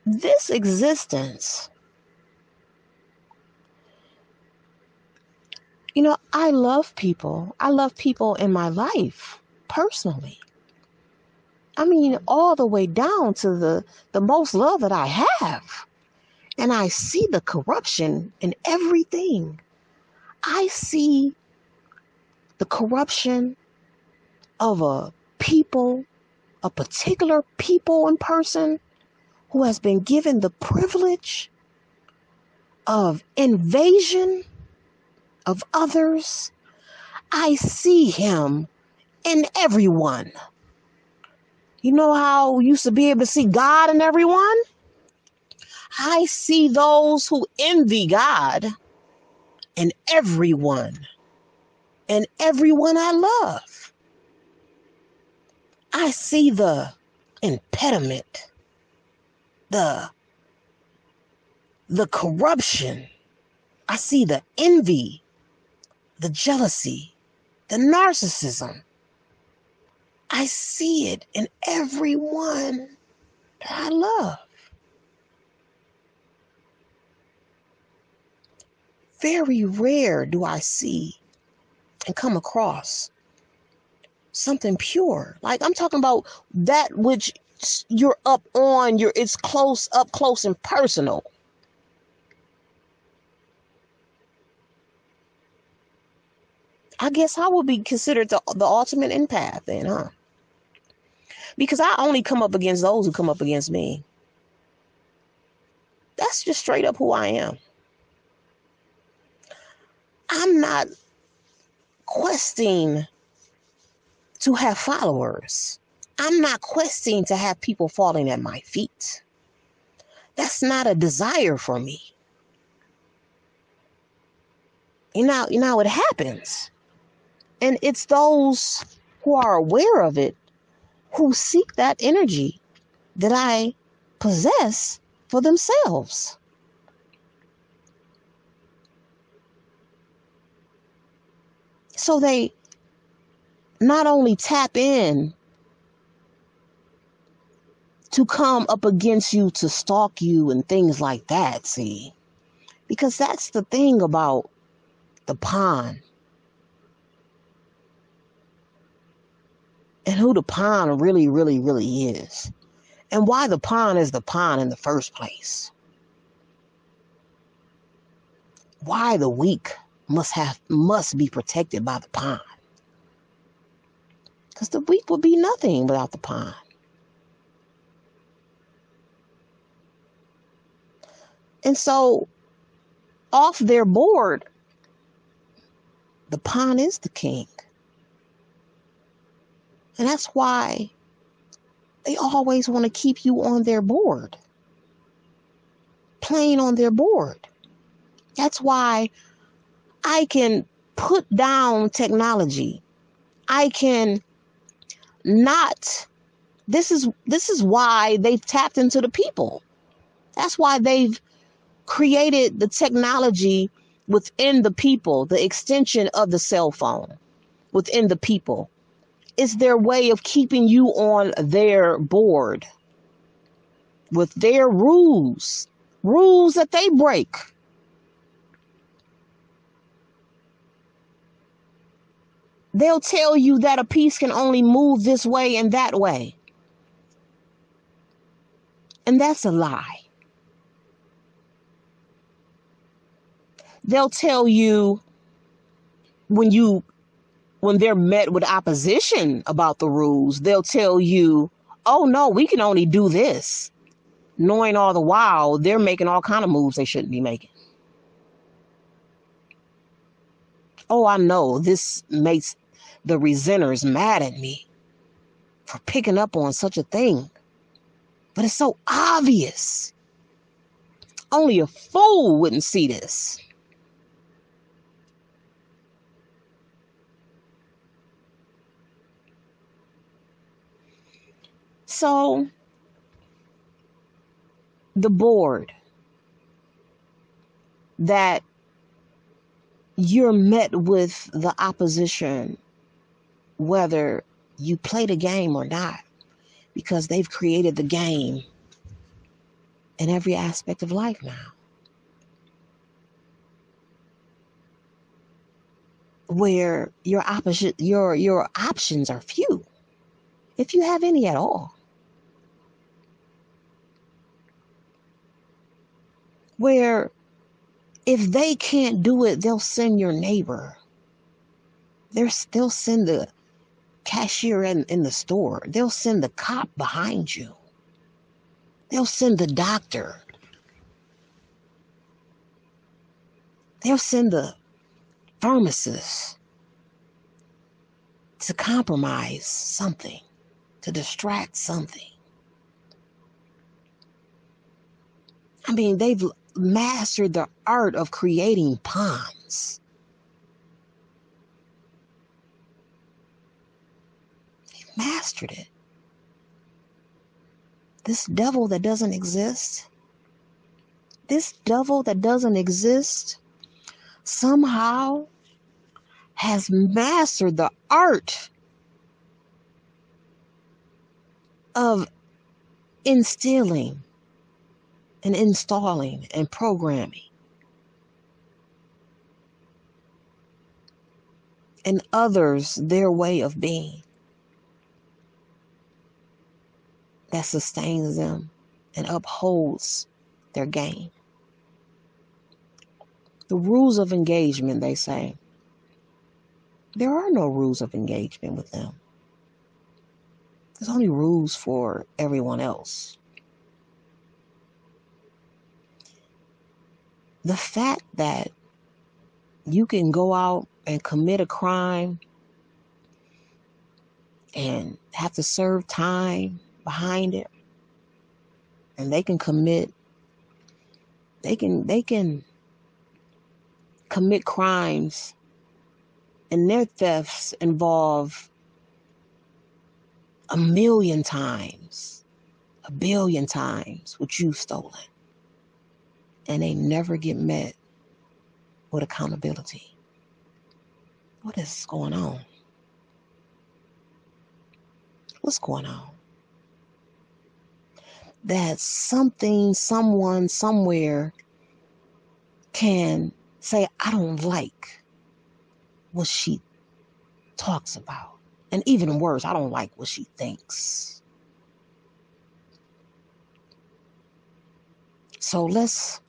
This existence, you know, I love people. I love people in my life personally. I mean, all the way down to the, the most love that I have And I see the corruption in everything. I see the corruption of a people, a particular people and person who has been given the privilege of invasion of others. I see him in everyone. You know how you used to be able to see God in everyone? I see those who envy God in everyone, and everyone I love. I see the impediment, the the corruption. I see the envy, the jealousy, the narcissism. I see it in everyone that I love. Very rare do I see and come across something pure. Like I'm talking about that which you're up on, you're it's close, up close and personal. I guess I would be considered the, the ultimate empath then, huh? Because I only come up against those who come up against me. That's just straight up who I am. I'm not questing to have followers. I'm not questing to have people falling at my feet. That's not a desire for me. You know, you know, it happens. And it's those who are aware of it who seek that energy that I possess for themselves. So they not only tap in to come up against you to stalk you and things like that, see? Because that's the thing about the pawn. and who the pawn really, really, really is, and why the pawn is the pawn in the first place. Why the weak must have must be protected by the pawn. Because the weak would be nothing without the pawn. And so off their board, the pawn is the king. And that's why they always want to keep you on their board, playing on their board. That's why I can put down technology. I can not this is this is why they've tapped into the people. That's why they've created the technology within the people, the extension of the cell phone within the people It's their way of keeping you on their board with their rules, rules that they break. They'll tell you that a piece can only move this way and that way. And that's a lie. They'll tell you when you when they're met with opposition about the rules, they'll tell you, "Oh no, we can only do this," knowing all the while they're making all kind of moves they shouldn't be making. Oh, I know this makes the resenters mad at me for picking up on such a thing, but it's so obvious. Only a fool wouldn't see this. So, the board that you're met with the opposition, whether you play the game or not, because they've created the game in every aspect of life now. Where your opposite your your options are few, if you have any at all. Where if they can't do it, they'll send your neighbor. They're, they'll send the cashier in, in the store. They'll send the cop behind you. They'll send the doctor. They'll send the pharmacist to compromise something, to distract something. I mean, they've mastered the art of creating pawns. They've mastered it. This devil that doesn't exist, this devil that doesn't exist, somehow has mastered the art of instilling and installing and programming. And others, their way of being that sustains them and upholds their game. The rules of engagement, they say. There are no rules of engagement with them. There's only rules for everyone else. The fact that you can go out and commit a crime and have to serve time behind it and they can commit they can they can commit crimes and their thefts involve a million times, a billion times what you've stolen. And they never get met with accountability. What is going on? What's going on? That something, someone, somewhere can say, I don't like what she talks about. And even worse, I don't like what she thinks. So let's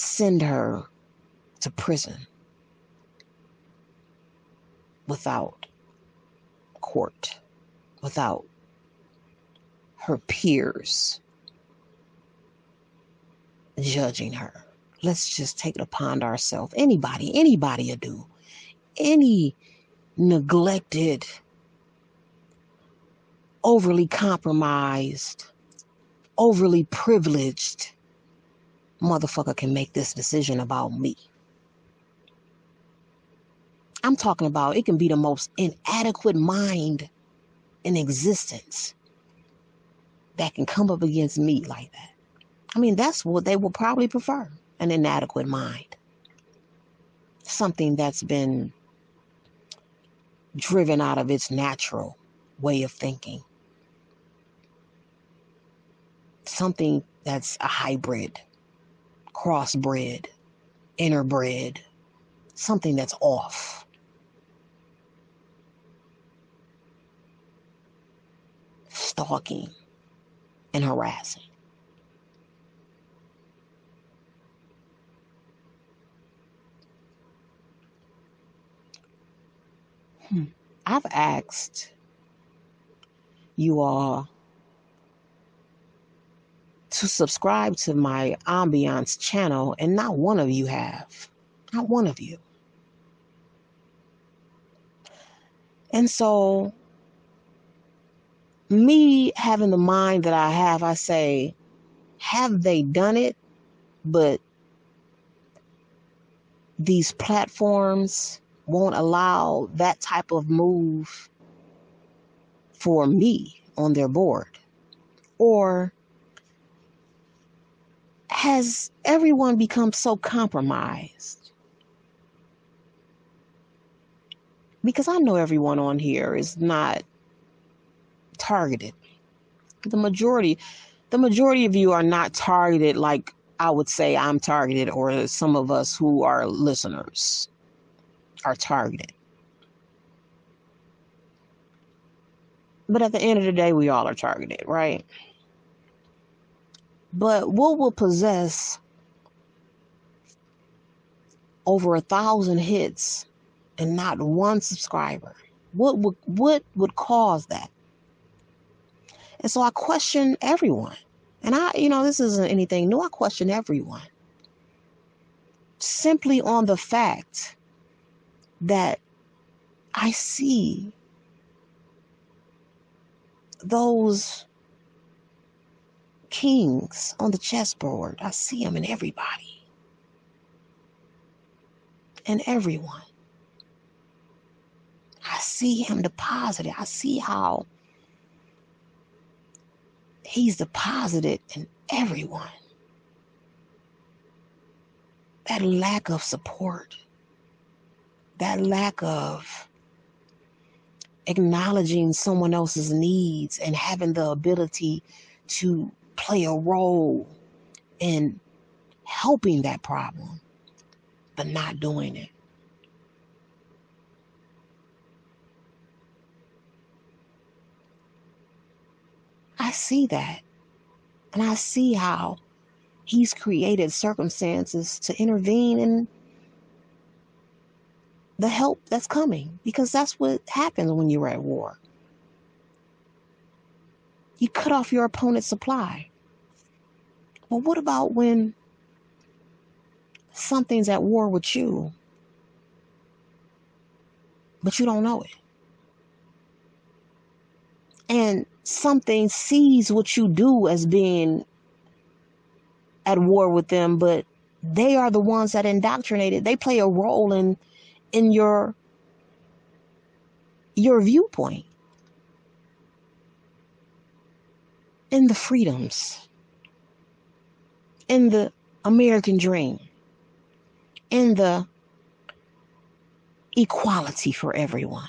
send her to prison without court, without her peers judging her let's just take it upon ourselves. Anybody, anybody will do. Any neglected, overly compromised, overly privileged motherfucker can make this decision about me. I'm talking about it can be the most inadequate mind in existence that can come up against me like that. I mean, that's what they will probably prefer an inadequate mind, something that's been driven out of its natural way of thinking, something that's a hybrid, crossbred, interbred, something that's off. Stalking and harassing. Hmm. I've asked you all to subscribe to my Ombience channel, and not one of you have. Not one of you. And so, me having the mind that I have, I say, have they done it? But these platforms won't allow that type of move for me on their board? Or has everyone become so compromised? Because I know everyone on here is not targeted. The majority, the majority of you are not targeted like I would say I'm targeted or some of us who are listeners are targeted. But at the end of the day, we all are targeted, right? But what will possess over a thousand hits and not one subscriber? What would what would cause that? And so I question everyone. And I, you know, this isn't anything new. I question everyone. Simply on the fact that I see those kings on the chessboard. I see them in everybody and everyone. I see him deposited. I see how he's deposited in everyone. That lack of support, that lack of acknowledging someone else's needs and having the ability to play a role in helping that problem, but not doing it. I see that. And I see how he's created circumstances to intervene in the help that's coming because that's what happens when you're at war. You cut off your opponent's supply. Well, what about when something's at war with you, but you don't know it? And something sees what you do as being at war with them, but they are the ones that indoctrinated. They play a role in in your your viewpoint in the freedoms in the american dream in the equality for everyone.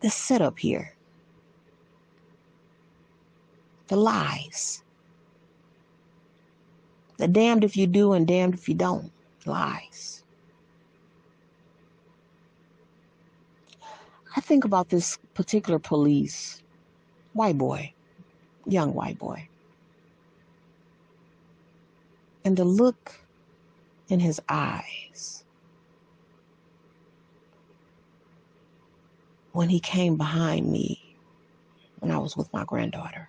The setup here. The lies. The damned if you do and damned if you don't. Lies. I think about this particular police, white boy, young white boy, and the look in his eyes when he came behind me when I was with my granddaughter.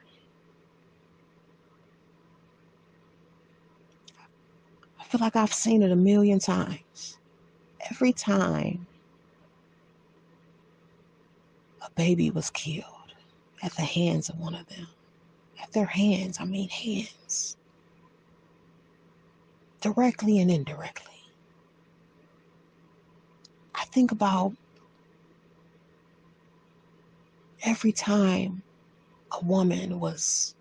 I feel like I've seen it a million times. Every time a baby was killed at the hands of one of them, at their hands, I mean hands, directly and indirectly. I think about every time a woman was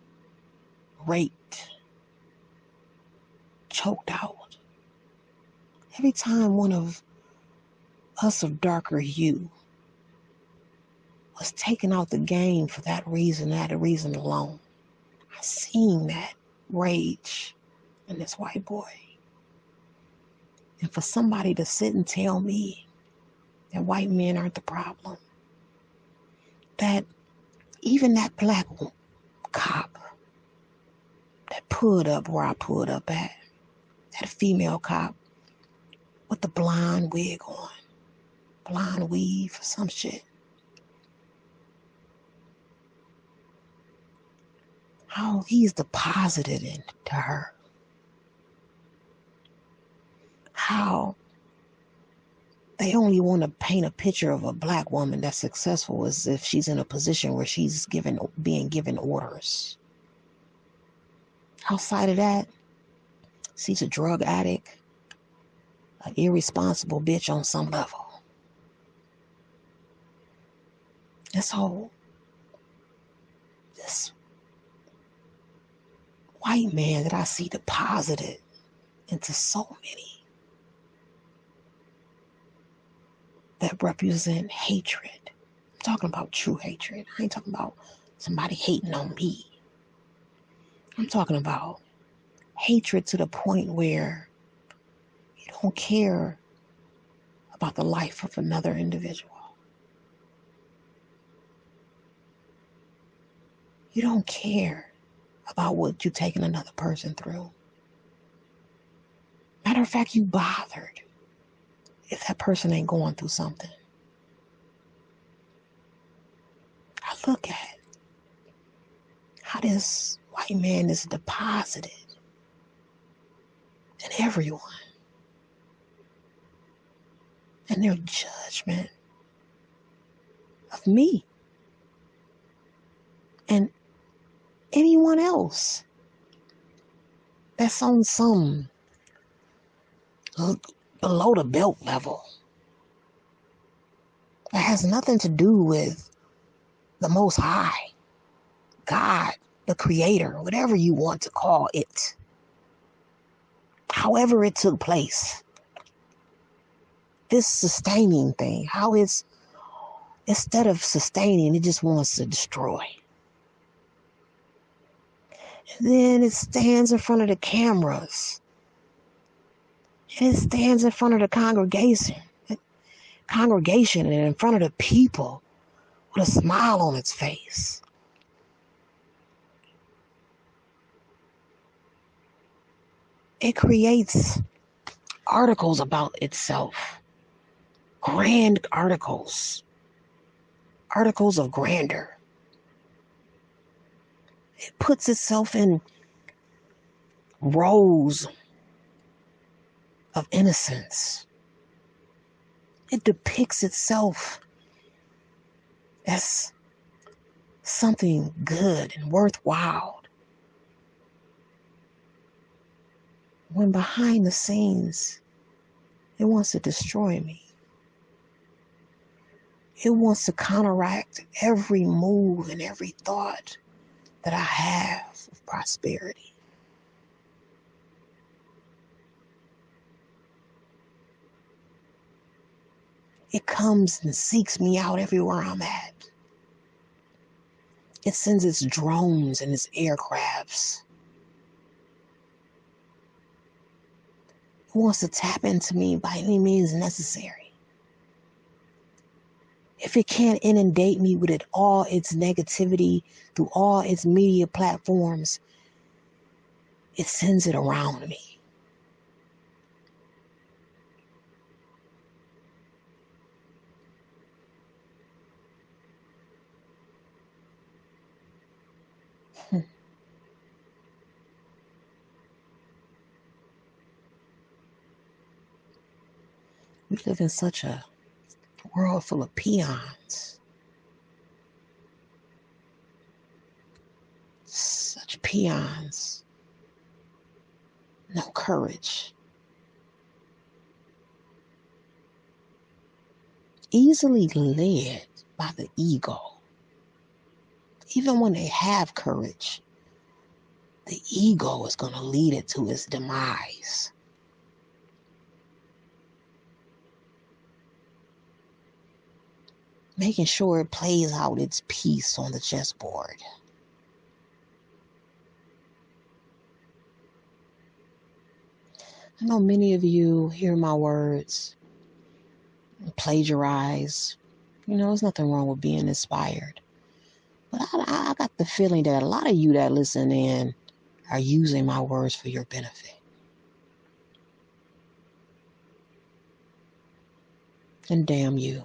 raped choked out. Every time one of us of darker hue was taken out the game for that reason, that reason alone, I seen that rage in this white boy. And for somebody to sit and tell me that white men aren't the problem, that even that black cop that pulled up where I pulled up at, that female cop with the blonde wig on, blonde weave, or some shit. How he's deposited into her. How they only want to paint a picture of a black woman that's successful as if she's in a position where she's given being given orders. Outside of that, She's a drug addict, an irresponsible bitch on some level. This whole, this white man that I see deposited into so many that represent hatred. I'm talking about true hatred. I ain't talking about somebody hating on me. I'm talking about hatred to the point where you don't care about the life of another individual. You don't care about what you're taking another person through. Matter of fact, you bothered if that person ain't going through something. I look at how this white man is deposited in everyone and their judgment of me and anyone else that's on some below the belt level. It has nothing to do with the Most High, God, the Creator, whatever you want to call it. However, it took place. This sustaining thing, how it's instead of sustaining, it just wants to destroy. And then it stands in front of the cameras. And it stands in front of the congregation. Congregation and in front of the people with a smile on its face. It creates articles about itself, grand articles, articles of grandeur. It puts itself in rows of innocence. It depicts itself as something good and worthwhile. When behind the scenes, it wants to destroy me. It wants to counteract every move and every thought that I have of prosperity. It comes and seeks me out everywhere I'm at. It sends its drones and its aircrafts. It wants to tap into me by any means necessary. If it can't inundate me with it, all its negativity through all its media platforms, it sends it around me. We live in such a world full of peons. Such peons. No courage. Easily led by the ego. Even when they have courage, the ego is going to lead it to its demise. Making sure it plays out its piece on the chessboard. I know many of you hear my words, plagiarize. You know, there's nothing wrong with being inspired. But I, I got the feeling that a lot of you that listen in are using my words for your benefit. And damn you.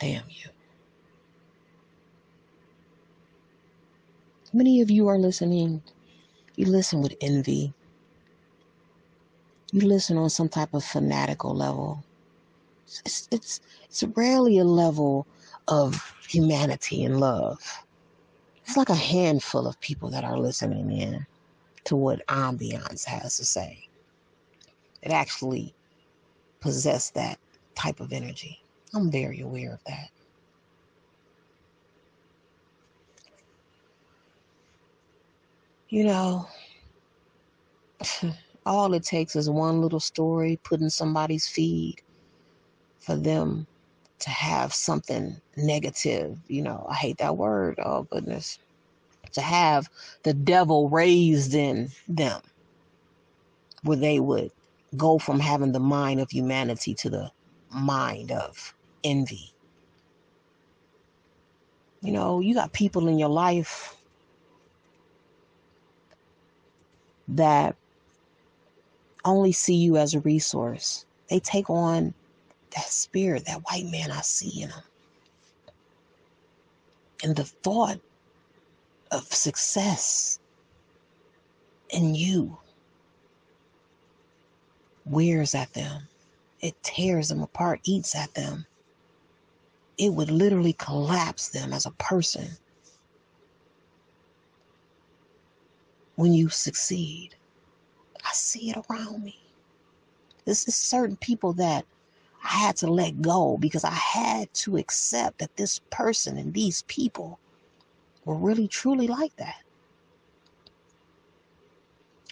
Damn you. Many of you are listening. You listen with envy. You listen on some type of fanatical level. It's, it's, it's rarely a level of humanity and love. It's like a handful of people that are listening in to what Ombience has to say. It actually possess that type of energy. I'm very aware of that. You know, [sighs] all it takes is one little story put in somebody's feed for them to have something negative. You know, I hate that word. Oh, goodness. To have the devil raised in them where they would go from having the mind of humanity to the mind of envy. You know, you got people in your life that only see you as a resource. They take on that spirit, that white man I see in them. And the thought of success in you wears at them, it tears them apart, eats at them. It would literally collapse them as a person when you succeed. I see it around me. This is certain people that I had to let go because I had to accept that this person and these people were really truly like that.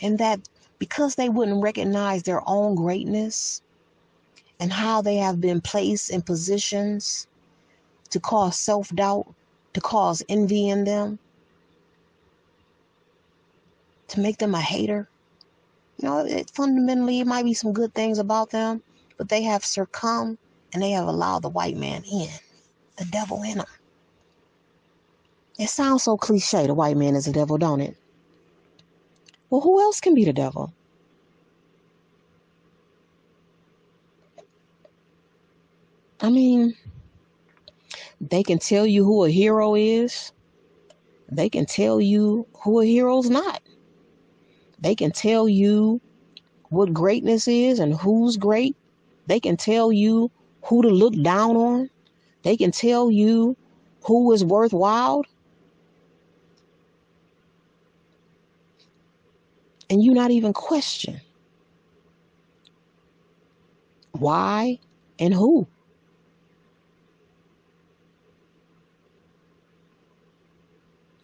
And that because they wouldn't recognize their own greatness and how they have been placed in positions to cause self doubt, to cause envy in them, to make them a hater. You know, it, fundamentally, it might be some good things about them, but they have succumbed and they have allowed the white man in, the devil in them. It sounds so cliche, the white man is the devil, don't it? Well, who else can be the devil? I mean, they can tell you who a hero is. They can tell you who a hero's not. They can tell you what greatness is and who's great. They can tell you who to look down on. They can tell you who is worthwhile. And you not even question why and who.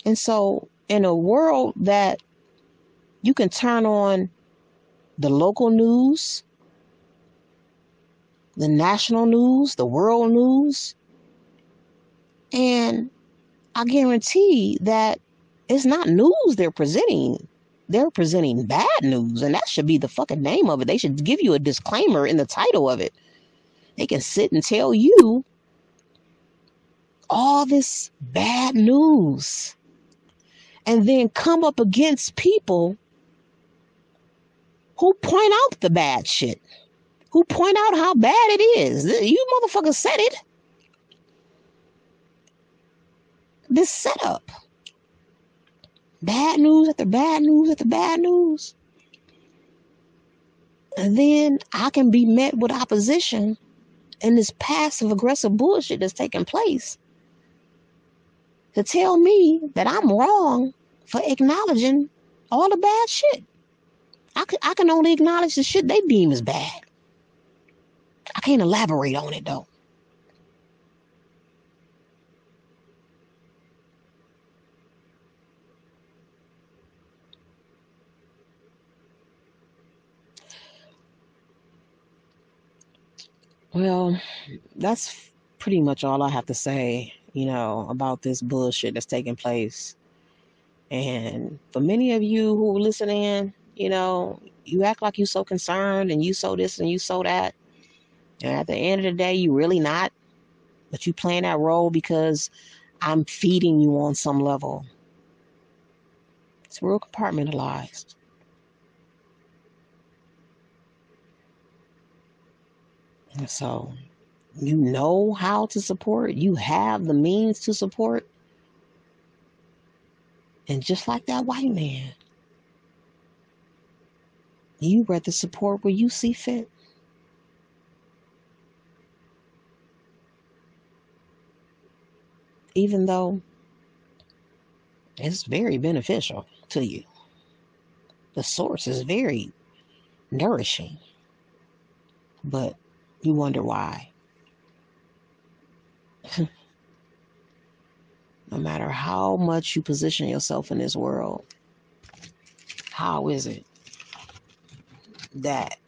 And so, in a world that you can turn on the local news, the national news, the world news, and I guarantee that it's not news they're presenting. They're presenting bad news, and that should be the fucking name of it. They should give you a disclaimer in the title of it. They can sit and tell you all this bad news and then come up against people who point out the bad shit, who point out how bad it is. You motherfuckers said it. This setup. Bad news after bad news after bad news. And then I can be met with opposition and this passive aggressive bullshit that's taking place to tell me that I'm wrong for acknowledging all the bad shit. I can, I can only acknowledge the shit they deem as bad. I can't elaborate on it though. Well, that's pretty much all I have to say you know, about this bullshit that's taking place. And for many of you who listen in, you know, you act like you're so concerned and you so this and you so that. And at the end of the day, you really not. But you playing that role because I'm feeding you on some level. It's real compartmentalized. And so you know how to support, you have the means to support. And just like that white man, you rather support where you see fit. Even though it's very beneficial to you, the source is very nourishing, but you wonder why. No matter how much you position yourself in this world, how is it that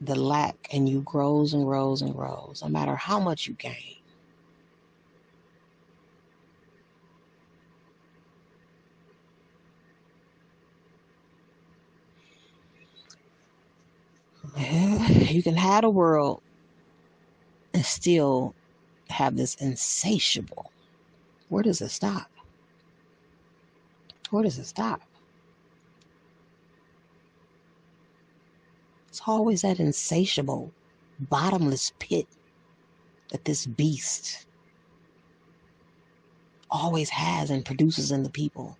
the lack in you grows and grows and grows, no matter how much you gain? [sighs] You can have a world and still have this insatiable. Where does it stop? Where does it stop? It's always that insatiable, bottomless pit that this beast always has and produces in the people.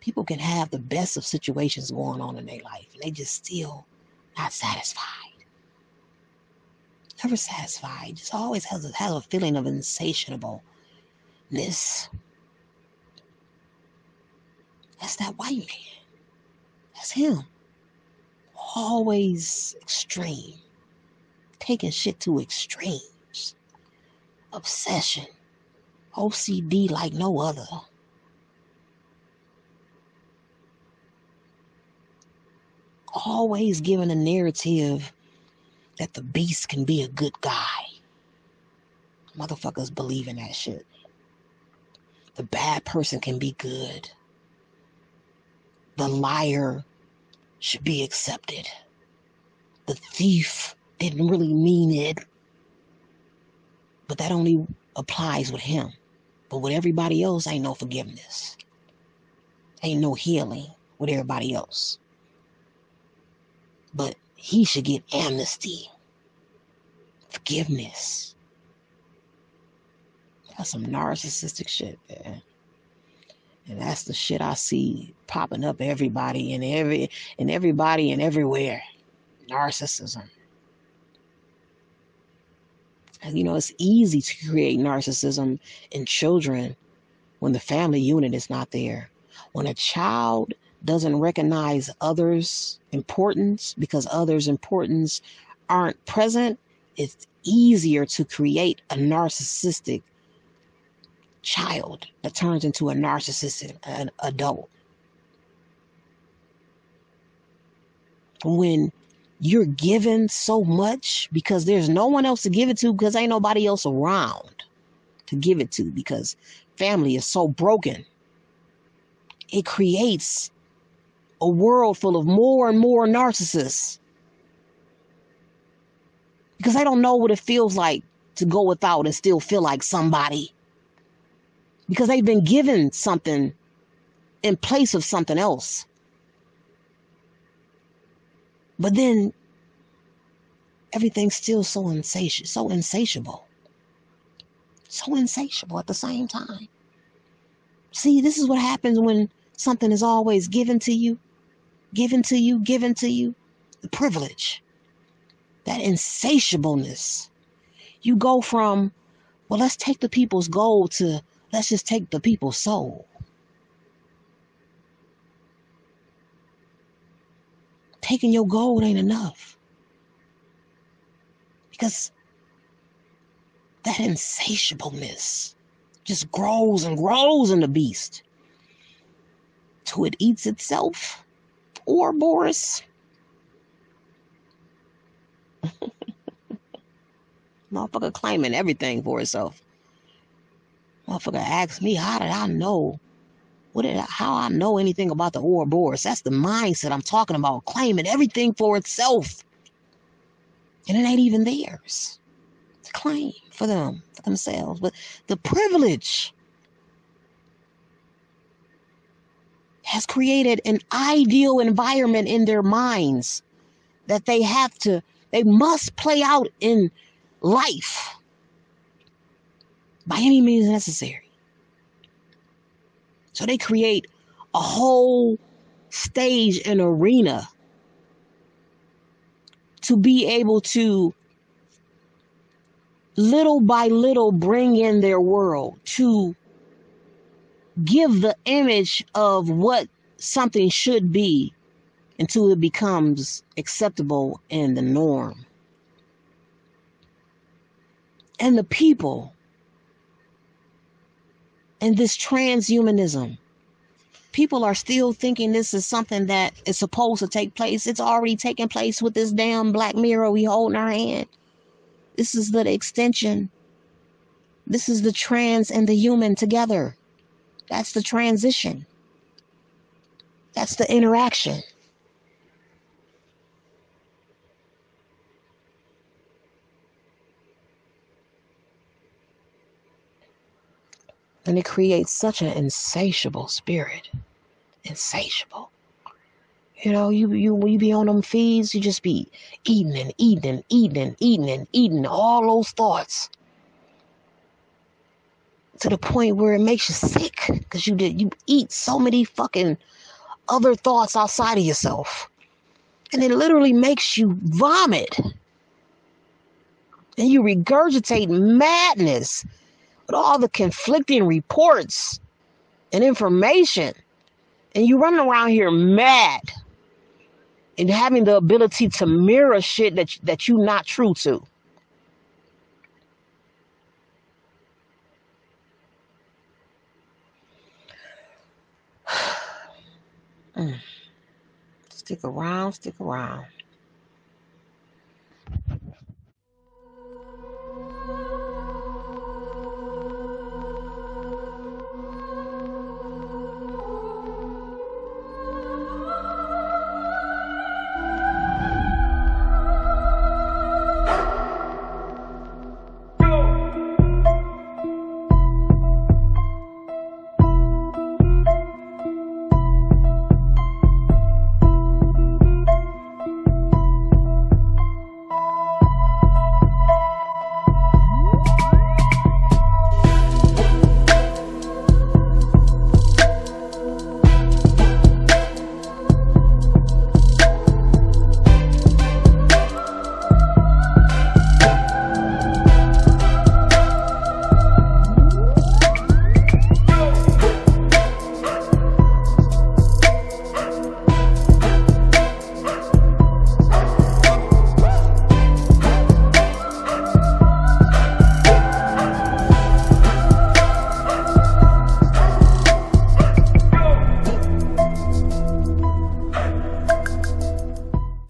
People can have the best of situations going on in their life and they just still not satisfied. Never satisfied. Just always has a, has a feeling of insatiableness. That's that white man. That's him. Always extreme. Taking shit to extremes. Obsession. OCD like no other. Always giving a narrative that the beast can be a good guy. Motherfuckers believe in that shit. The bad person can be good. The liar should be accepted. The thief didn't really mean it, but that only applies with him. But with everybody else, ain't no forgiveness. Ain't no healing with everybody else. But he should get amnesty, forgiveness. That's some narcissistic shit, man. And that's the shit I see popping up everybody and every and everybody and everywhere. Narcissism. And, you know, it's easy to create narcissism in children when the family unit is not there. When a child doesn't recognize others' importance because others' importance aren't present, it's easier to create a narcissistic child that turns into a narcissistic an adult. When you're given so much because there's no one else to give it to because ain't nobody else around to give it to because family is so broken. It creates a world full of more and more narcissists because they don't know what it feels like to go without and still feel like somebody because they've been given something in place of something else. But then everything's still so insatiable, so insatiable. So insatiable at the same time. See, this is what happens when something is always given to you, given to you, given to you. The privilege, that insatiableness. You go from, well, let's take the people's gold to let's just take the people's soul. taking your gold ain't enough. Because that insatiableness just grows and grows in the beast till it eats itself Ouroboros. Motherfucker claiming everything for itself. Motherfucker asks me, how did I know what did I, how I know anything about the Ouroboros? That's the mindset I'm talking about, claiming everything for itself. And it ain't even theirs to claim for them, for themselves. But the privilege has created an ideal environment in their minds that they have to, they must play out in life by any means necessary. So they create a whole stage and arena to be able to little by little bring in their world to give the image of what something should be until it becomes acceptable and the norm. And the people and this transhumanism. People are still thinking this is something that is supposed to take place. It's already taking place with this damn black mirror we hold in our hand. This is the extension. This is the trans and the human together. That's the transition. That's the interaction. And it creates such an insatiable spirit. Insatiable. You know, you you you be on them feeds, you just be eating and eating and eating and eating and eating all those thoughts to the point where it makes you sick because you did you eat so many fucking other thoughts outside of yourself, and it literally makes you vomit, and you regurgitate madness with all the conflicting reports and information, and you running around here mad and having the ability to mirror shit that that you're not true to. Stick around, stick around.